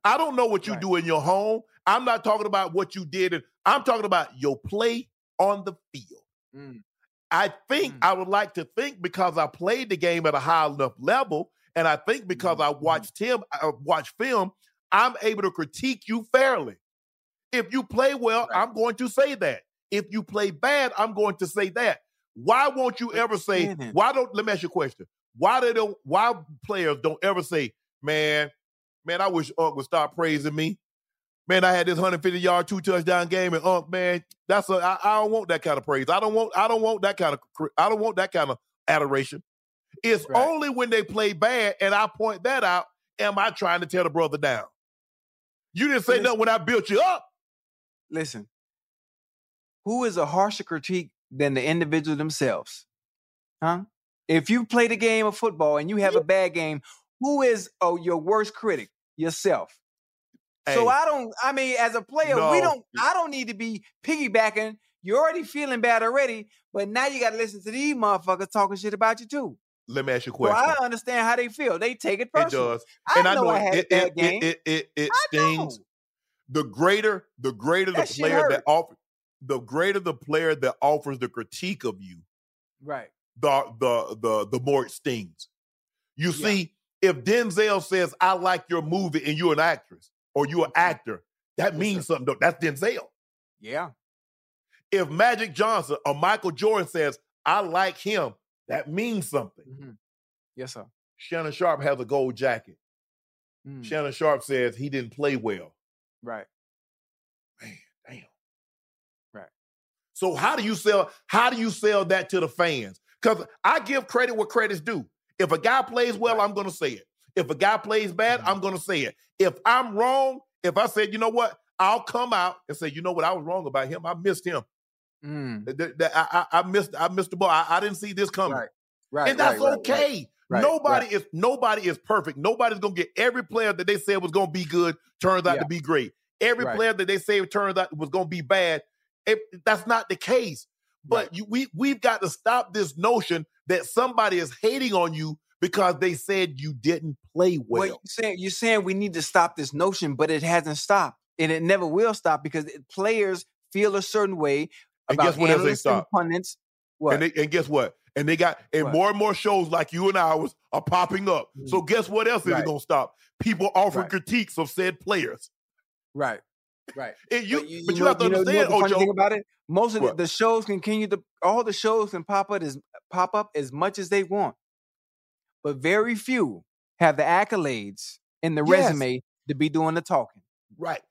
I don't know what you right. do in your home. I'm not talking about what you did. And I'm talking about your play on the field. Mm. I think mm. I would like to think because I played the game at a high enough level, and I think because mm. I mm-hmm. watched him, I uh, watched film, I'm able to critique you fairly. If you play well, right. I'm going to say that. If you play bad, I'm going to say that. Why won't you ever say? Why don't? Let me ask you a question. Why they don't? Why players don't ever say, "Man, man, I wish Unc would stop praising me." Man, I had this 150 yard, two touchdown game, and Unc, man, that's a I, I don't want that kind of praise. I don't want I don't want that kind of I don't want that kind of adoration. It's right. only when they play bad, and I point that out. Am I trying to tear the brother down? You didn't say listen, nothing when I built you up. Listen, who is a harsher critique than the individual themselves? Huh? If you play the game of football and you have a bad game, who is oh your worst critic? Yourself. Hey, so I don't. I mean, as a player, no. we don't. I don't need to be piggybacking. You're already feeling bad already, but now you got to listen to these motherfuckers talking shit about you too. Let me ask you a question. Well, I understand how they feel. They take it personally. It does. I and I know, know I had it, bad it, game. it, it, it, I stings. know. The greater, the greater the That shit player that offers, the greater the player that offers the critique of you, Right. the the the the more it stings. You Yeah. see, if Denzel says, "I like your movie," and you're an actress or you're an actor, that means something. though. That's Denzel. Yeah. If Magic Johnson or Michael Jordan says, "I like him," that means something. Mhm. Yes, sir. Shannon Sharpe has a gold jacket. Mm. Shannon Sharpe says he didn't play well. Right. Man, damn. Right. So how do you sell? How do you sell that to the fans? Because I give credit where credit's due. If a guy plays well, I'm going to say it. If a guy plays bad, Mhm. I'm going to say it. If I'm wrong, if I said, you know what, I'll come out and say, you know what, I was wrong about him. I missed him. Mm. Th- th- th- I, I, missed. I missed the ball. I, I didn't see this coming. Right. Right. and that's right, okay. right. Nobody is nobody is perfect. Nobody's gonna get every player that they said was gonna be good turns out Yeah. to be great. Every player that they say turns out was gonna be bad. It, that's not the case. But you, we we've got to stop this notion that somebody is hating on you because they said you didn't play well. Well, you're saying you're saying we need to stop this notion, but it hasn't stopped, and it never will stop because players feel a certain way And about guess what they and stop? pundits. What? And, they, and guess what? And they got and What? more and more shows like you and ours are popping up. So mm. guess what else is Right. gonna stop? People offering Right. critiques of said players. right. Right. And you, But but you, know- have to know- understand, know the funny Ocho. thing about it, most of the, the shows continue to all the shows can pop up as pop up as much as they want, but very few have the accolades and the Yes. resume to be doing the talking. Right.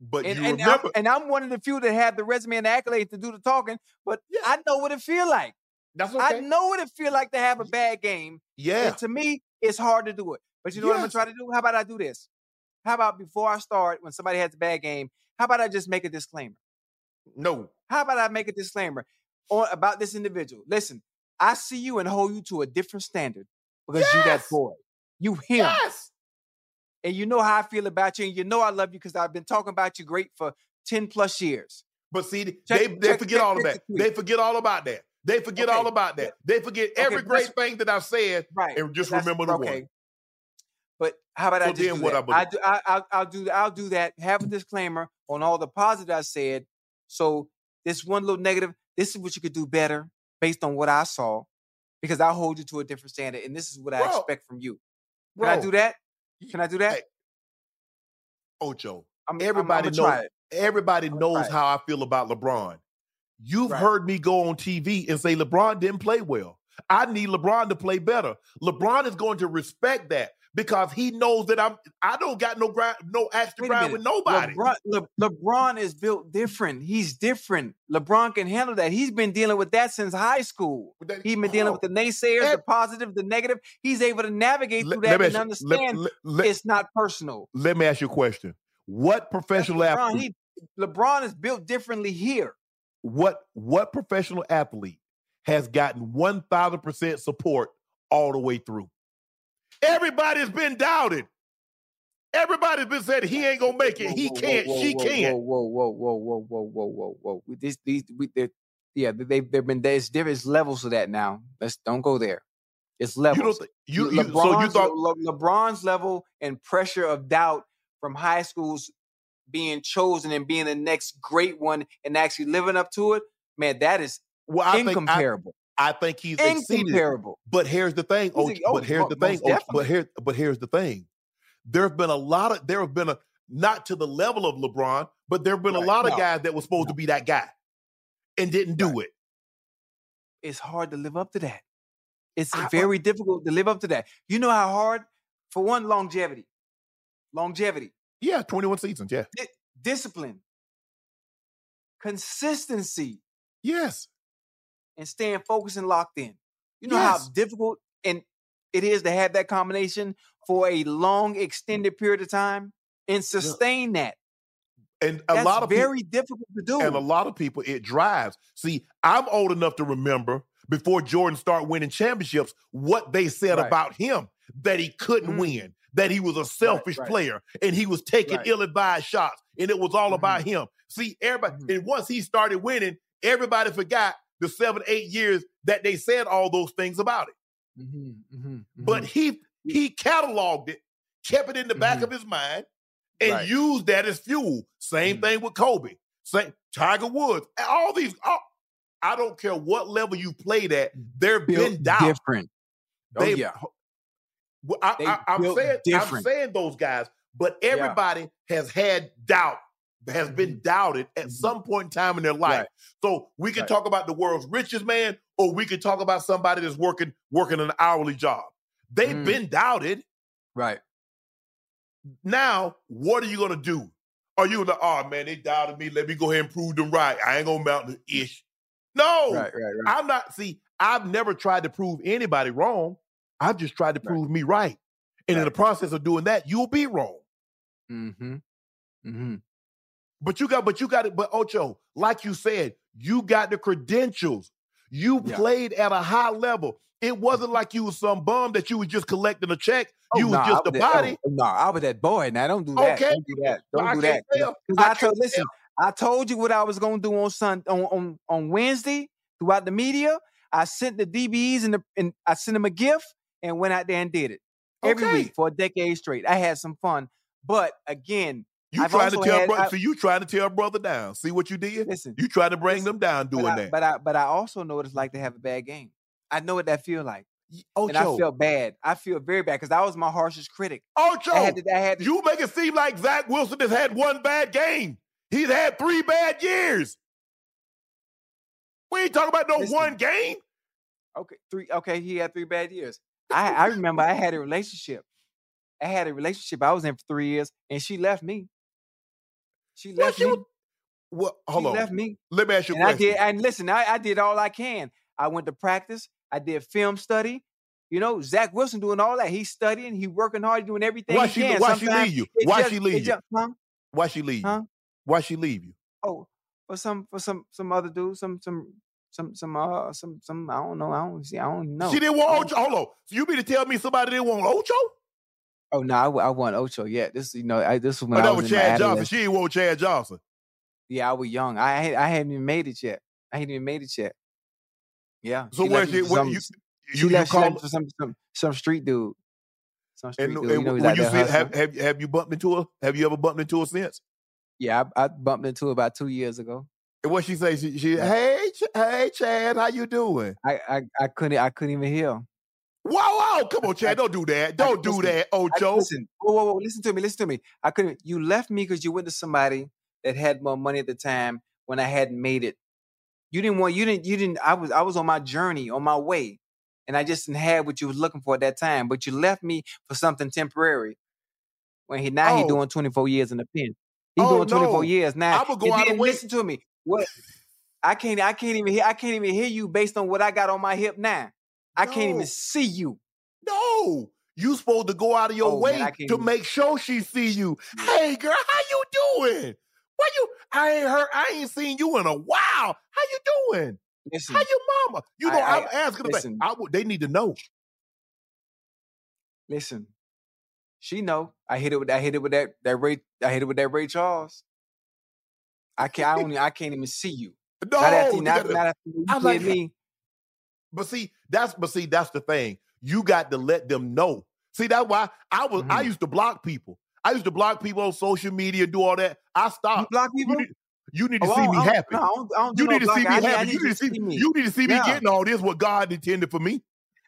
But And, you and, remember, I'm, and I'm one of the few that have the resume and the accolades to do the talking, but Yeah. I know what it feel like. that's I know what it feel like to have a bad game. Yeah. And to me, it's hard to do it. But you know what I'm gonna try to do? How about I do this? How about before I start, when somebody has a bad game, how about I just make a disclaimer? No. How about I make a disclaimer on about this individual? Listen, I see you and hold you to a different standard because you that boy. You him. Yes. And you know how I feel about you, and you know I love you because I've been talking about you great for 10 plus years. But see, Check- they, they check- forget check- all of that. They forget all about that. They forget all about that. They forget every but great thing that I've said Right. and just remember the okay. one. But how about I just then do what that? I. I do, I, I'll, I'll do I'll do that. Have a disclaimer on all the positive I said. So this one little negative, this is what you could do better based on what I saw, because I hold you to a different standard, and this is what I expect from you. Can I do that? Can I do that? Hey, Ocho, I'm, everybody I'm, I'm knows- everybody knows how I feel about LeBron. You've Right. heard me go on TV and say LeBron didn't play well. I need LeBron to play better. LeBron is going to respect that because he knows that I'm I don't got no grind, no axe to grind with nobody. LeBron, Le- LeBron is built different. He's different. LeBron can handle that. He's been dealing with that since high school. That- He's been dealing with oh, the naysayers, Ev- the positive, the negative. He's able to navigate through let that me and you- let- understand let- let- it's not personal. let me ask you a question. What That's professional LeBron. athlete? He, LeBron is built differently here. what what professional athlete has gotten one thousand percent support all the way through? Everybody's been doubted. Everybody's been said he ain't gonna make it. Whoa, He whoa, can't. whoa, she can't. Whoa, whoa, whoa, whoa, whoa, whoa, whoa, whoa. We- These, these, we, yeah, they, they've been. There's there's levels to that now. Let's don't go there. It's levels. You, you so you thought Le- LeBron's level and pressure of doubt from high schools being chosen and being the next great one and actually living up to it, man, that is well. I, incomparable. I think he's exceeded. it. But here's the thing. Oh, oh, but here's the thing. but here, but here's the thing. There have been a lot of. There have been a not to the level of LeBron, but there have been a Right. lot of No. guys that were supposed to be that guy and didn't do it. It's hard to live up to that. It's I- uh very difficult to live up to that. You know how hard, for one, longevity, longevity, Yeah, 21 seasons. Yeah. di- discipline, consistency, Yes. And staying focused and locked in. You know Yes. how difficult and it is to have that combination for a long, extended period of time and sustain that. And a That's lot of people, very difficult to do. and a lot of people it drives. See, I'm old enough to remember before Jordan started winning championships what they said Right. about him that he couldn't Mm. win, that he was a selfish right. player and he was taking Right. ill-advised shots and it was all about him. See, everybody Mhm. and once he started winning, everybody forgot the 7 8 years that they said all those things about it. Mm-hmm, mm-hmm, mm-hmm. But he he cataloged it, kept it in the back mm-hmm. of his mind, and right. used that as fuel. Same mm-hmm. thing with Kobe. Same Tiger Woods. All these. All, I don't care what level you played at. They've been down. Different. Oh, they, yeah. I, am saying different. I'm saying those guys, but everybody yeah. has had doubt, has been mm-hmm. doubted at mm-hmm. some point in time in their life. Right. So we can right. talk about the world's richest man, or we can talk about somebody that's working working an hourly job. They've mm. been doubted. Right. Now, what are you gonna do? Are you like, oh man, they doubted me. Let me go ahead and prove them right. I ain't gonna mount the ish. No, right, right, right. I'm not. See, I've never tried to prove anybody wrong. I've just tried to prove me right. And in the process of doing that, you'll be wrong. Mm-hmm. Mm-hmm. But you got, but you got it. But Ocho, like you said, you got the credentials. You yeah. played at a high level. It mm-hmm. wasn't like you was some bum that you was just collecting a check. Oh, you nah, was just a body. Oh, no, nah, I was that boy. Now don't do that. Okay. Don't do that. Don't well, do that. Because I, I told listen, I told you what I was gonna do on Sun on, on, on Wednesday throughout the media. I sent the DBEs and, the, and I sent them a gift and went out there and did it every okay. week for a decade straight. I had some fun, but again, you I've trying to tell brother, I, so you trying to tell brother down. See what you did? Listen, you try to bring listen, them down doing but I, that. But I but I also know what it's like to have a bad game. I know what that feel like. Ocho. And I felt bad. I feel very bad because I was my harshest critic. Ocho, I had to, I had to, you make it seem like Zach Wilson has had one bad game. He's had three bad years. We ain't talking about no listen, one game. Okay, three. Okay, he had three bad years. I I remember I had a relationship. I had a relationship I was in for three years, and she left me. She left what, me. What? Hold she on. Left me. Let me ask you and a question. I did, and listen, I, I did all I can. I went to practice. I did film study. You know, Zach Wilson doing all that. He's studying. He working hard, doing everything. Why she? Can. Why Sometimes she leave you? Why just, she leave you? Just, huh? Why she leave? Huh? Why she leave you? Oh, for some for some some other dude, some some some some uh some some I don't know. I don't see. I don't know. She didn't want Ocho. Hold on. So you mean to tell me somebody didn't want Ocho? Oh no, I, I want Ocho. Yeah, this you know I this was when oh, I was, was Chad Johnson. She didn't want Chad Johnson. Yeah, I was young. I I hadn't even made it yet. I hadn't even made it yet. Yeah. So where she? What, you, she you, left, you call, for some some some street dude. Some street and, dude. And you know, when you see, have, have have you bumped into her? Have you ever bumped into her since? Yeah, I, I bumped into her about two years ago. And what she say? She, she hey, hey, Chad, how you doing? I, I, I couldn't, I couldn't even hear. Wow, wow, come on, Chad, don't do that. Don't do listen, that, Ocho. listen, whoa, whoa, whoa, listen to me, listen to me. I couldn't. You left me because you went to somebody that had more money at the time when I hadn't made it. You didn't want, you didn't, you didn't. I was, I was on my journey, on my way, and I just didn't have what you was looking for at that time. But you left me for something temporary. When he now oh. he doing twenty four years in the pen. He's oh, doing 24 no. years now. I'm gonna go out and listen to me. What I can't I can't even hear I can't even hear you based on what I got on my hip now. I no. can't even see you. No. You supposed to go out of your oh, way man, to even... make sure she see you. Hey girl, how you doing? Why you I ain't heard I ain't seen you in a while. How you doing? Listen, how your mama? You know, I, am asking listen, about I they need to know. Listen, she know. I hit it with I hit it with that that Ray I hit it with that Ray Charles. I can't I don't I can't even see you. No, not after, not, gotta, not after you I like me. But see, that's but see, that's the thing. You got to let them know. See, that's why I was mm-hmm. I used to block people. I used to block people on social media, do all that. I stopped. You block people? You need, you need to oh, see me happy. No, I don't, I don't you need to see me happy. you need to see, me. You need to see yeah. me getting all this. What God intended for me.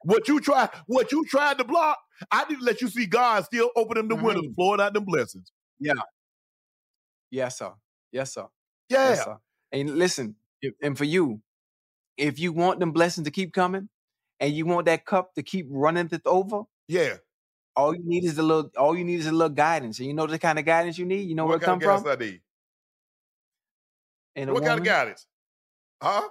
What you try, what you tried to block, I need to let you see God still open them the mm-hmm. windows, flowing out them blessings. Yeah. Yes, sir. Yes, sir. Yeah. Yes, sir. And listen, and for you, if you want them blessings to keep coming, and you want that cup to keep running it over, yeah. All you need is a little. All you need is a little guidance, and you know the kind of guidance you need. You know what where it come from? I need? And what woman, kind of guidance? Huh?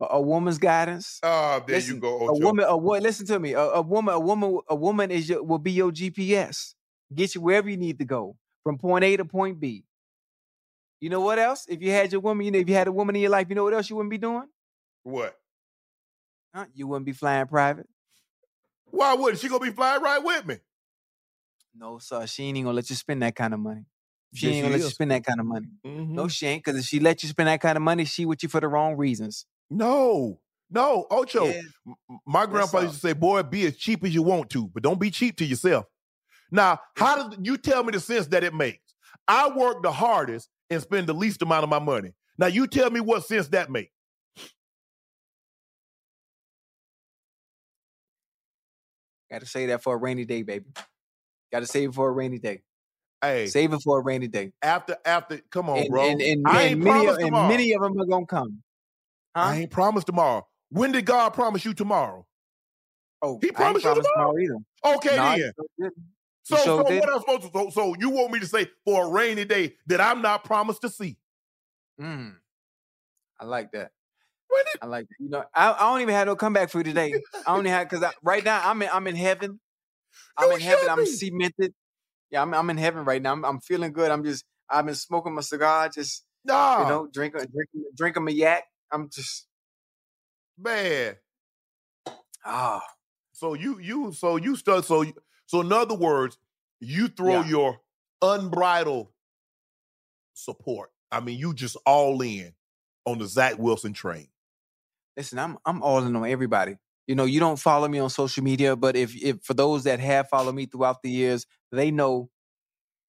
A, a woman's guidance. Oh, there listen, you go. Ocho. A woman. A woman. Listen to me. A, a, woman. A woman. A woman is your will be your GPS. Get you wherever you need to go from point A to point B. You know what else? If you had your woman, you know, if you had a woman in your life, you know what else you wouldn't be doing? What? Huh? You wouldn't be flying private. Why wouldn't she gonna be flying right with me? No, sir. She ain't even gonna let you spend that kind of money. She yes, ain't gonna let you spend that kind of money. Mm-hmm. No, she ain't. Because if she let you spend that kind of money, she with you for the wrong reasons. No, No, Ocho. Yeah. My grandfather used to say, "Boy, be as cheap as you want to, but don't be cheap to yourself." Now, how does you tell me the sense that it makes? I work the hardest and spend the least amount of my money. Now, you tell me what sense that makes. Got to say that for a rainy day, baby. Got to save it for a rainy day. Hey, save it for a rainy day. After, after, come on, and, bro. And, and, I ain't many, promised tomorrow. and many of them are gonna come. Huh? I ain't promised tomorrow. When did God promise you tomorrow? Oh, he promised you tomorrow? tomorrow either. Okay, no, then. So, so, so what I'm supposed to? So, so you want me to say for a rainy day that I'm not promised to see? Mm, I like that. I like that. You know, I, I don't even have no comeback for you today. I only have because right now I'm in I'm in heaven. I'm in heaven. I'm cemented. Yeah, I'm I'm in heaven right now. I'm, I'm feeling good. I'm just I've been smoking my cigar, just nah. you know, drinking drinking drinking my yak. I'm just man. Ah. So you you so you start so so in other words, you throw yeah. your unbridled support. I mean, you just all in on the Zach Wilson train. Listen, I'm I'm all in on everybody. You know, you don't follow me on social media, but if if for those that have followed me throughout the years, they know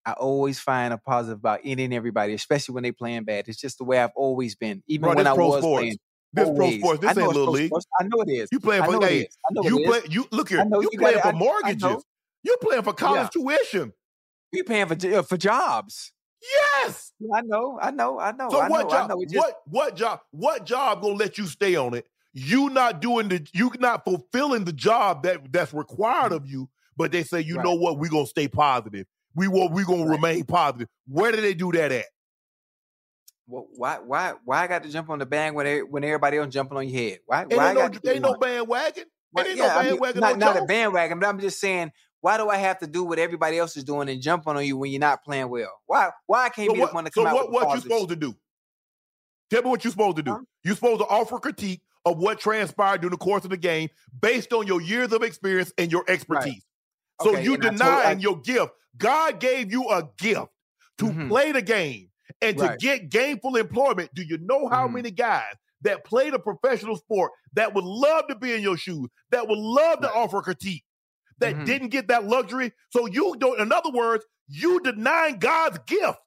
I always find a positive about any and everybody, especially when they playing bad. It's just the way I've always been, even Bro, when I was sports. playing. This always. pro sports. This ain't little league. Sports. I know it is. You playing for hey, you play you look here. You, you playing for mortgages. You're playing for college yeah. tuition. You paying for uh, for jobs. Yes. I know, I know, I know. So I what know, job? Just... What what job? What job gonna let you stay on it? You not doing the you not fulfilling the job that that's required mm-hmm. of you. But they say, you right. know what? We're gonna stay positive. We will. We gonna right. remain positive. Where do they do that at? Well, why why why I got to jump on the band when when everybody else jumping on your head? Why? Ain't why no, ain't no bandwagon. Well, ain't yeah, no bandwagon. I mean, not, not a bandwagon, but I'm just saying why do I have to do what everybody else is doing and jumping on you when you're not playing well? Why why I can't so be what, the one to come so out what, what you supposed to do? Tell me what you're supposed to do. Huh? You're supposed to offer critique of what transpired during the course of the game based on your years of experience and your expertise. Right. So okay, you denying your gift. God gave you a gift to mm-hmm. play the game and right. to get gainful employment. Do you know how mm-hmm. many guys that played a professional sport that would love to be in your shoes, that would love right. to offer critique, that mm-hmm. didn't get that luxury. So you don't, in other words, you denying God's gift.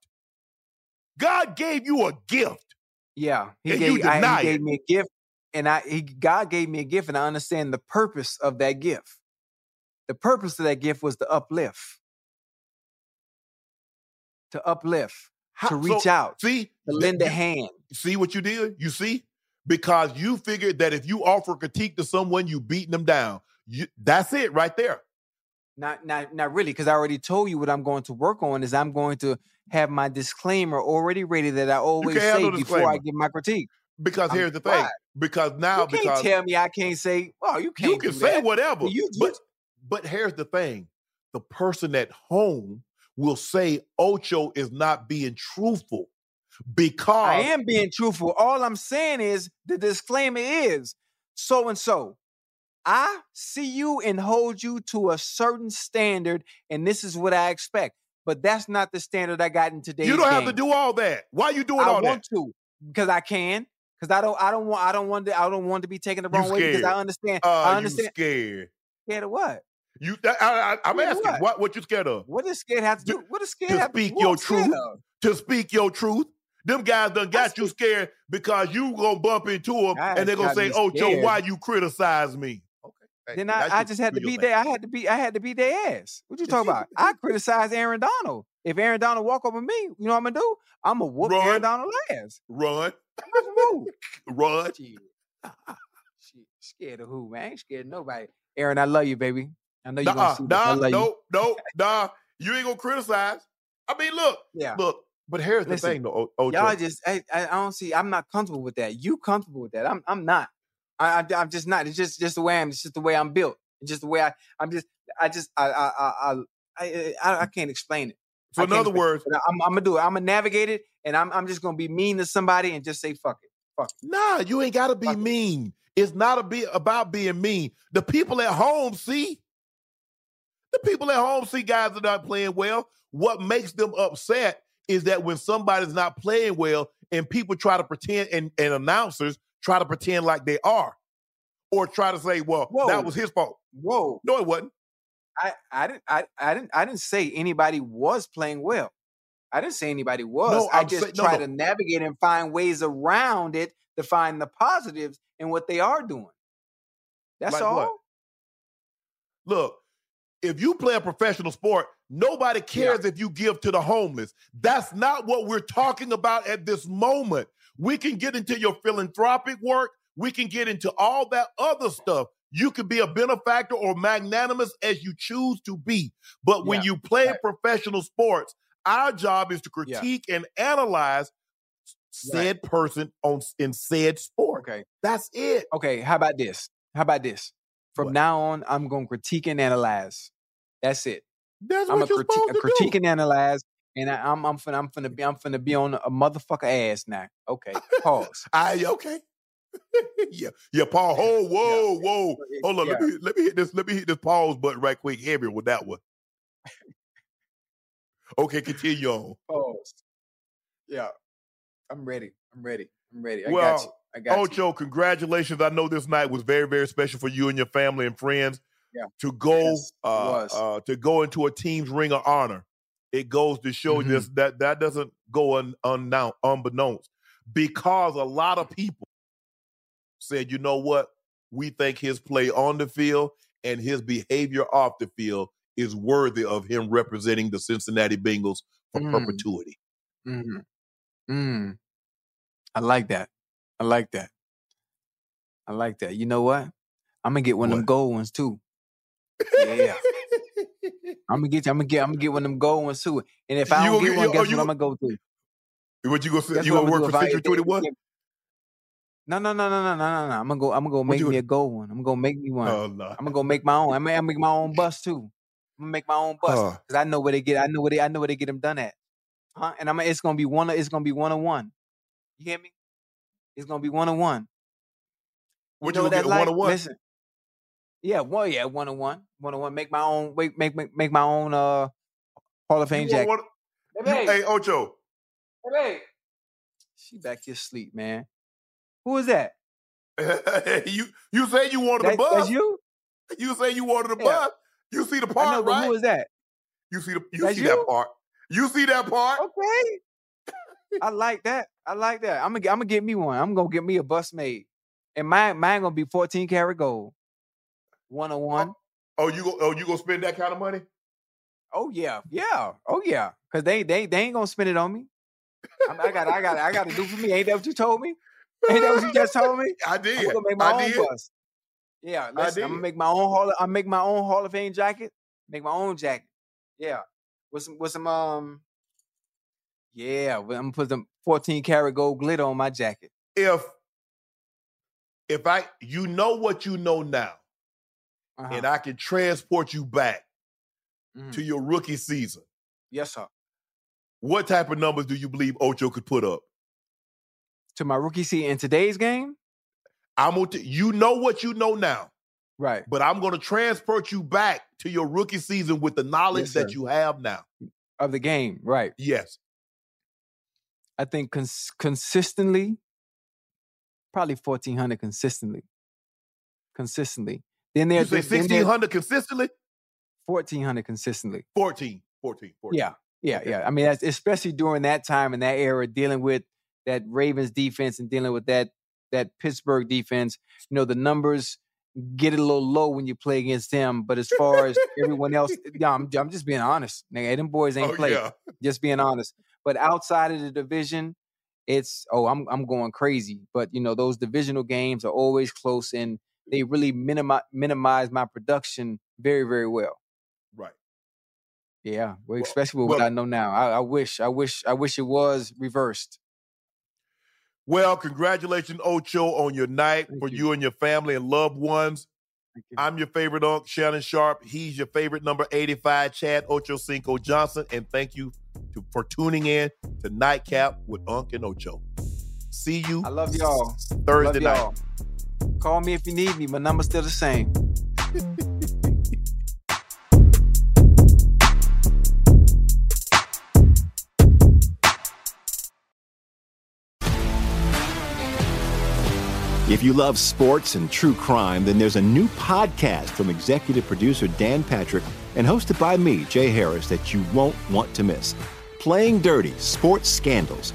God gave you a gift. Yeah, he, gave, I, he gave me a gift, and I he God gave me a gift, and I understand the purpose of that gift. The purpose of that gift was to uplift, to uplift, How, to reach so, out, see, to lend a hand. See what you did? You see, because you figured that if you offer critique to someone, you beating them down. You, that's it right there. Not, not, not really, because I already told you what I'm going to work on. Is I'm going to have my disclaimer already ready that I always say before I give my critique. Because I'm here's the thing. Because now, you can't because tell me I can't say. Oh, you can't. You can say that. whatever. You, you, but but here's the thing: the person at home will say Ocho is not being truthful because I am being truthful. All I'm saying is the disclaimer is so and so I see you and hold you to a certain standard, and this is what I expect. But that's not the standard I got in today. You don't game. have to do all that. Why are you doing I all that? I want to because I can. Because I don't, I don't want, I don't want to, I don't want to be taken the wrong way. Because I understand. Uh, I understand. scared. Scared of what? You, I, am asking, what? what? What you scared of? What does scared have to do? What does scared to have speak to your truth? To speak your truth. Them guys done got you scared because you gonna bump into them and they're gonna say, "Oh, Joe, why you criticize me?" Then I, I just had to be there. I had to be I had to be their ass. What you talking about? I criticize Aaron Donald. If Aaron Donald walk over me, you know what I'm gonna do? I'm gonna whoop Run. Aaron Donald ass. Run. Move. Run. Shit. Scared of who, man? I ain't scared of nobody. Aaron, I love you, baby. I know you nah, gonna see nah, this. no, no, nah. You ain't gonna criticize. I mean, look, yeah. look. But here's Listen, the thing, though. O- y'all just, I, I don't see. I'm not comfortable with that. You comfortable with that? I'm, I'm not. I, I am just not. It's just just the way I'm. It's just the way I'm built. It's just the way I. I'm just. I just. I. I. I. I, I, I can't explain it. So in other words, I'm, I'm, gonna do it. I'm gonna navigate it, and I'm. I'm just gonna be mean to somebody and just say fuck it. Fuck. It. Nah, you ain't gotta be fuck mean. It. It's not a be about being mean. The people at home see. The people at home see guys that are not playing well. What makes them upset is that when somebody's not playing well and people try to pretend and, and announcers try to pretend like they are. or try to say, well, Whoa. that was his fault. Whoa. No, it wasn't. I, I didn't I, I didn't I didn't say anybody was playing well. I didn't say anybody was. No, I just say, try no, to navigate and find ways around it to find the positives in what they are doing. That's like all. What? Look, if you play a professional sport, nobody cares yeah. if you give to the homeless. That's not what we're talking about at this moment. We can get into your philanthropic work. We can get into all that other stuff. You can be a benefactor or magnanimous as you choose to be. But when yeah. you play right. professional sports, our job is to critique yeah. and analyze said right. person on in said sport. Okay. That's it. Okay, how about this? How about this? From what? now on, I'm going to critique and analyze. That's it. That's I'm what you're critique, supposed to critique do. and analyze, and I, am I'm finna I'm finna be I'm finna be on a motherfucker ass now. Okay, pause. I okay. yeah, yeah. Paul. Oh, whoa, yeah. whoa. Hold on. Yeah. Let me let me hit this. Let me hit this pause button right quick. Heavy with that one. okay, continue on. Pause. Yeah, I'm ready. I'm ready. I'm ready. I well, got you. I got Ocho, you. congratulations. I know this night was very, very special for you and your family and friends. Yeah. To go yes, uh, uh, to go into a team's ring of honor. It goes to show mm-hmm. this that that doesn't go un, unbeknownst because a lot of people said, you know what? We think his play on the field and his behavior off the field is worthy of him representing the Cincinnati Bengals for mm. perpetuity. Mm-hmm. Mm. I like that. I like that. I like that. You know what? I'm gonna get one what? of them gold ones too. Yeah. I'm gonna get. you. I'm gonna get. I'm gonna get one of them gold ones too. And if I don't get, get one, guess oh, what I'm gonna go through? What you gonna? Say you gonna work for Century Twenty One? No, no, no, no, no, no, no, no. I'm gonna go. I'm gonna go make me a gold one. I'm gonna make me one. Oh, no. I'm gonna go make my own. I'm gonna make my own bus too. I'm gonna make my own bus because uh. I know where they get. I know where they. I know where they get them done at. Huh? And I'm. It's gonna be one. It's gonna be one on one. You hear me? It's gonna be one on one. What you, know you gonna get like? one on one? Listen. Yeah, one. Yeah, one on one. One on one. Make my own. Make make make, my own. Uh, Hall of Fame jacket. hey, hey, Ocho. Hey, she back here sleep, man. Who is that? you you say you wanted that, a bus. That's you. You say you wanted a yeah. bus. You see the part, know, right? Who is that? You see the you that's see you? that part. You see that part. Okay. I like that. I like that. I'm gonna I'm gonna get me one. I'm gonna get me a bus made, and mine mine gonna be 14 karat gold, one on one. Oh, you go, oh you gonna spend that kind of money? Oh yeah, yeah, oh yeah. Cause they they they ain't gonna spend it on me. I, I got I got I got to do for me. Ain't that what you told me? Ain't that what you just told me? I did. I'm gonna make my I own did. bus. Yeah, listen, I'm gonna make my own hall. I'm make my own Hall of Fame jacket. Make my own jacket. Yeah, with some with some um. Yeah, I'm gonna put some 14 karat gold glitter on my jacket. If if I you know what you know now, uh-huh. and I can transport you back mm-hmm. to your rookie season. Yes, sir. What type of numbers do you believe Ocho could put up? to my rookie seat in today's game? I'm gonna t- you know what you know now. Right. But I'm gonna transport you back to your rookie season with the knowledge yes, that you have now. Of the game, right. Yes. I think cons- consistently, probably 1400 consistently. Consistently. Then there's you say 1600 consistently? 1400 consistently. 14. 14. 14. Yeah. Yeah, okay. yeah. I mean, especially during that time and that era, dealing with that Ravens defense and dealing with that that Pittsburgh defense. You know, the numbers get a little low when you play against them. But as far as everyone else, yeah, I'm, I'm just being honest. Nigga, them boys ain't oh, played. Yeah. Just being honest. But outside of the division, it's oh, I'm I'm going crazy. But you know, those divisional games are always close and they really minimize minimize my production very, very well. Right. Yeah, well, especially with well, what I know now. I, I wish, I wish, I wish it was reversed. Well, congratulations, Ocho, on your night Thank for you. you. and your family and loved ones. You. I'm your favorite uncle, Shannon Sharpe. He's your favorite number 85, Chad Ocho Cinco Johnson. And thank you to, for tuning in to Nightcap with Unc and Ocho. See you. I love y'all. Thursday love y'all. night. Call me if you need me. My number's still the same. If you love sports and true crime, then there's a new podcast from executive producer Dan Patrick and hosted by me, Jay Harris, that you won't want to miss. Playing Dirty Sports Scandals.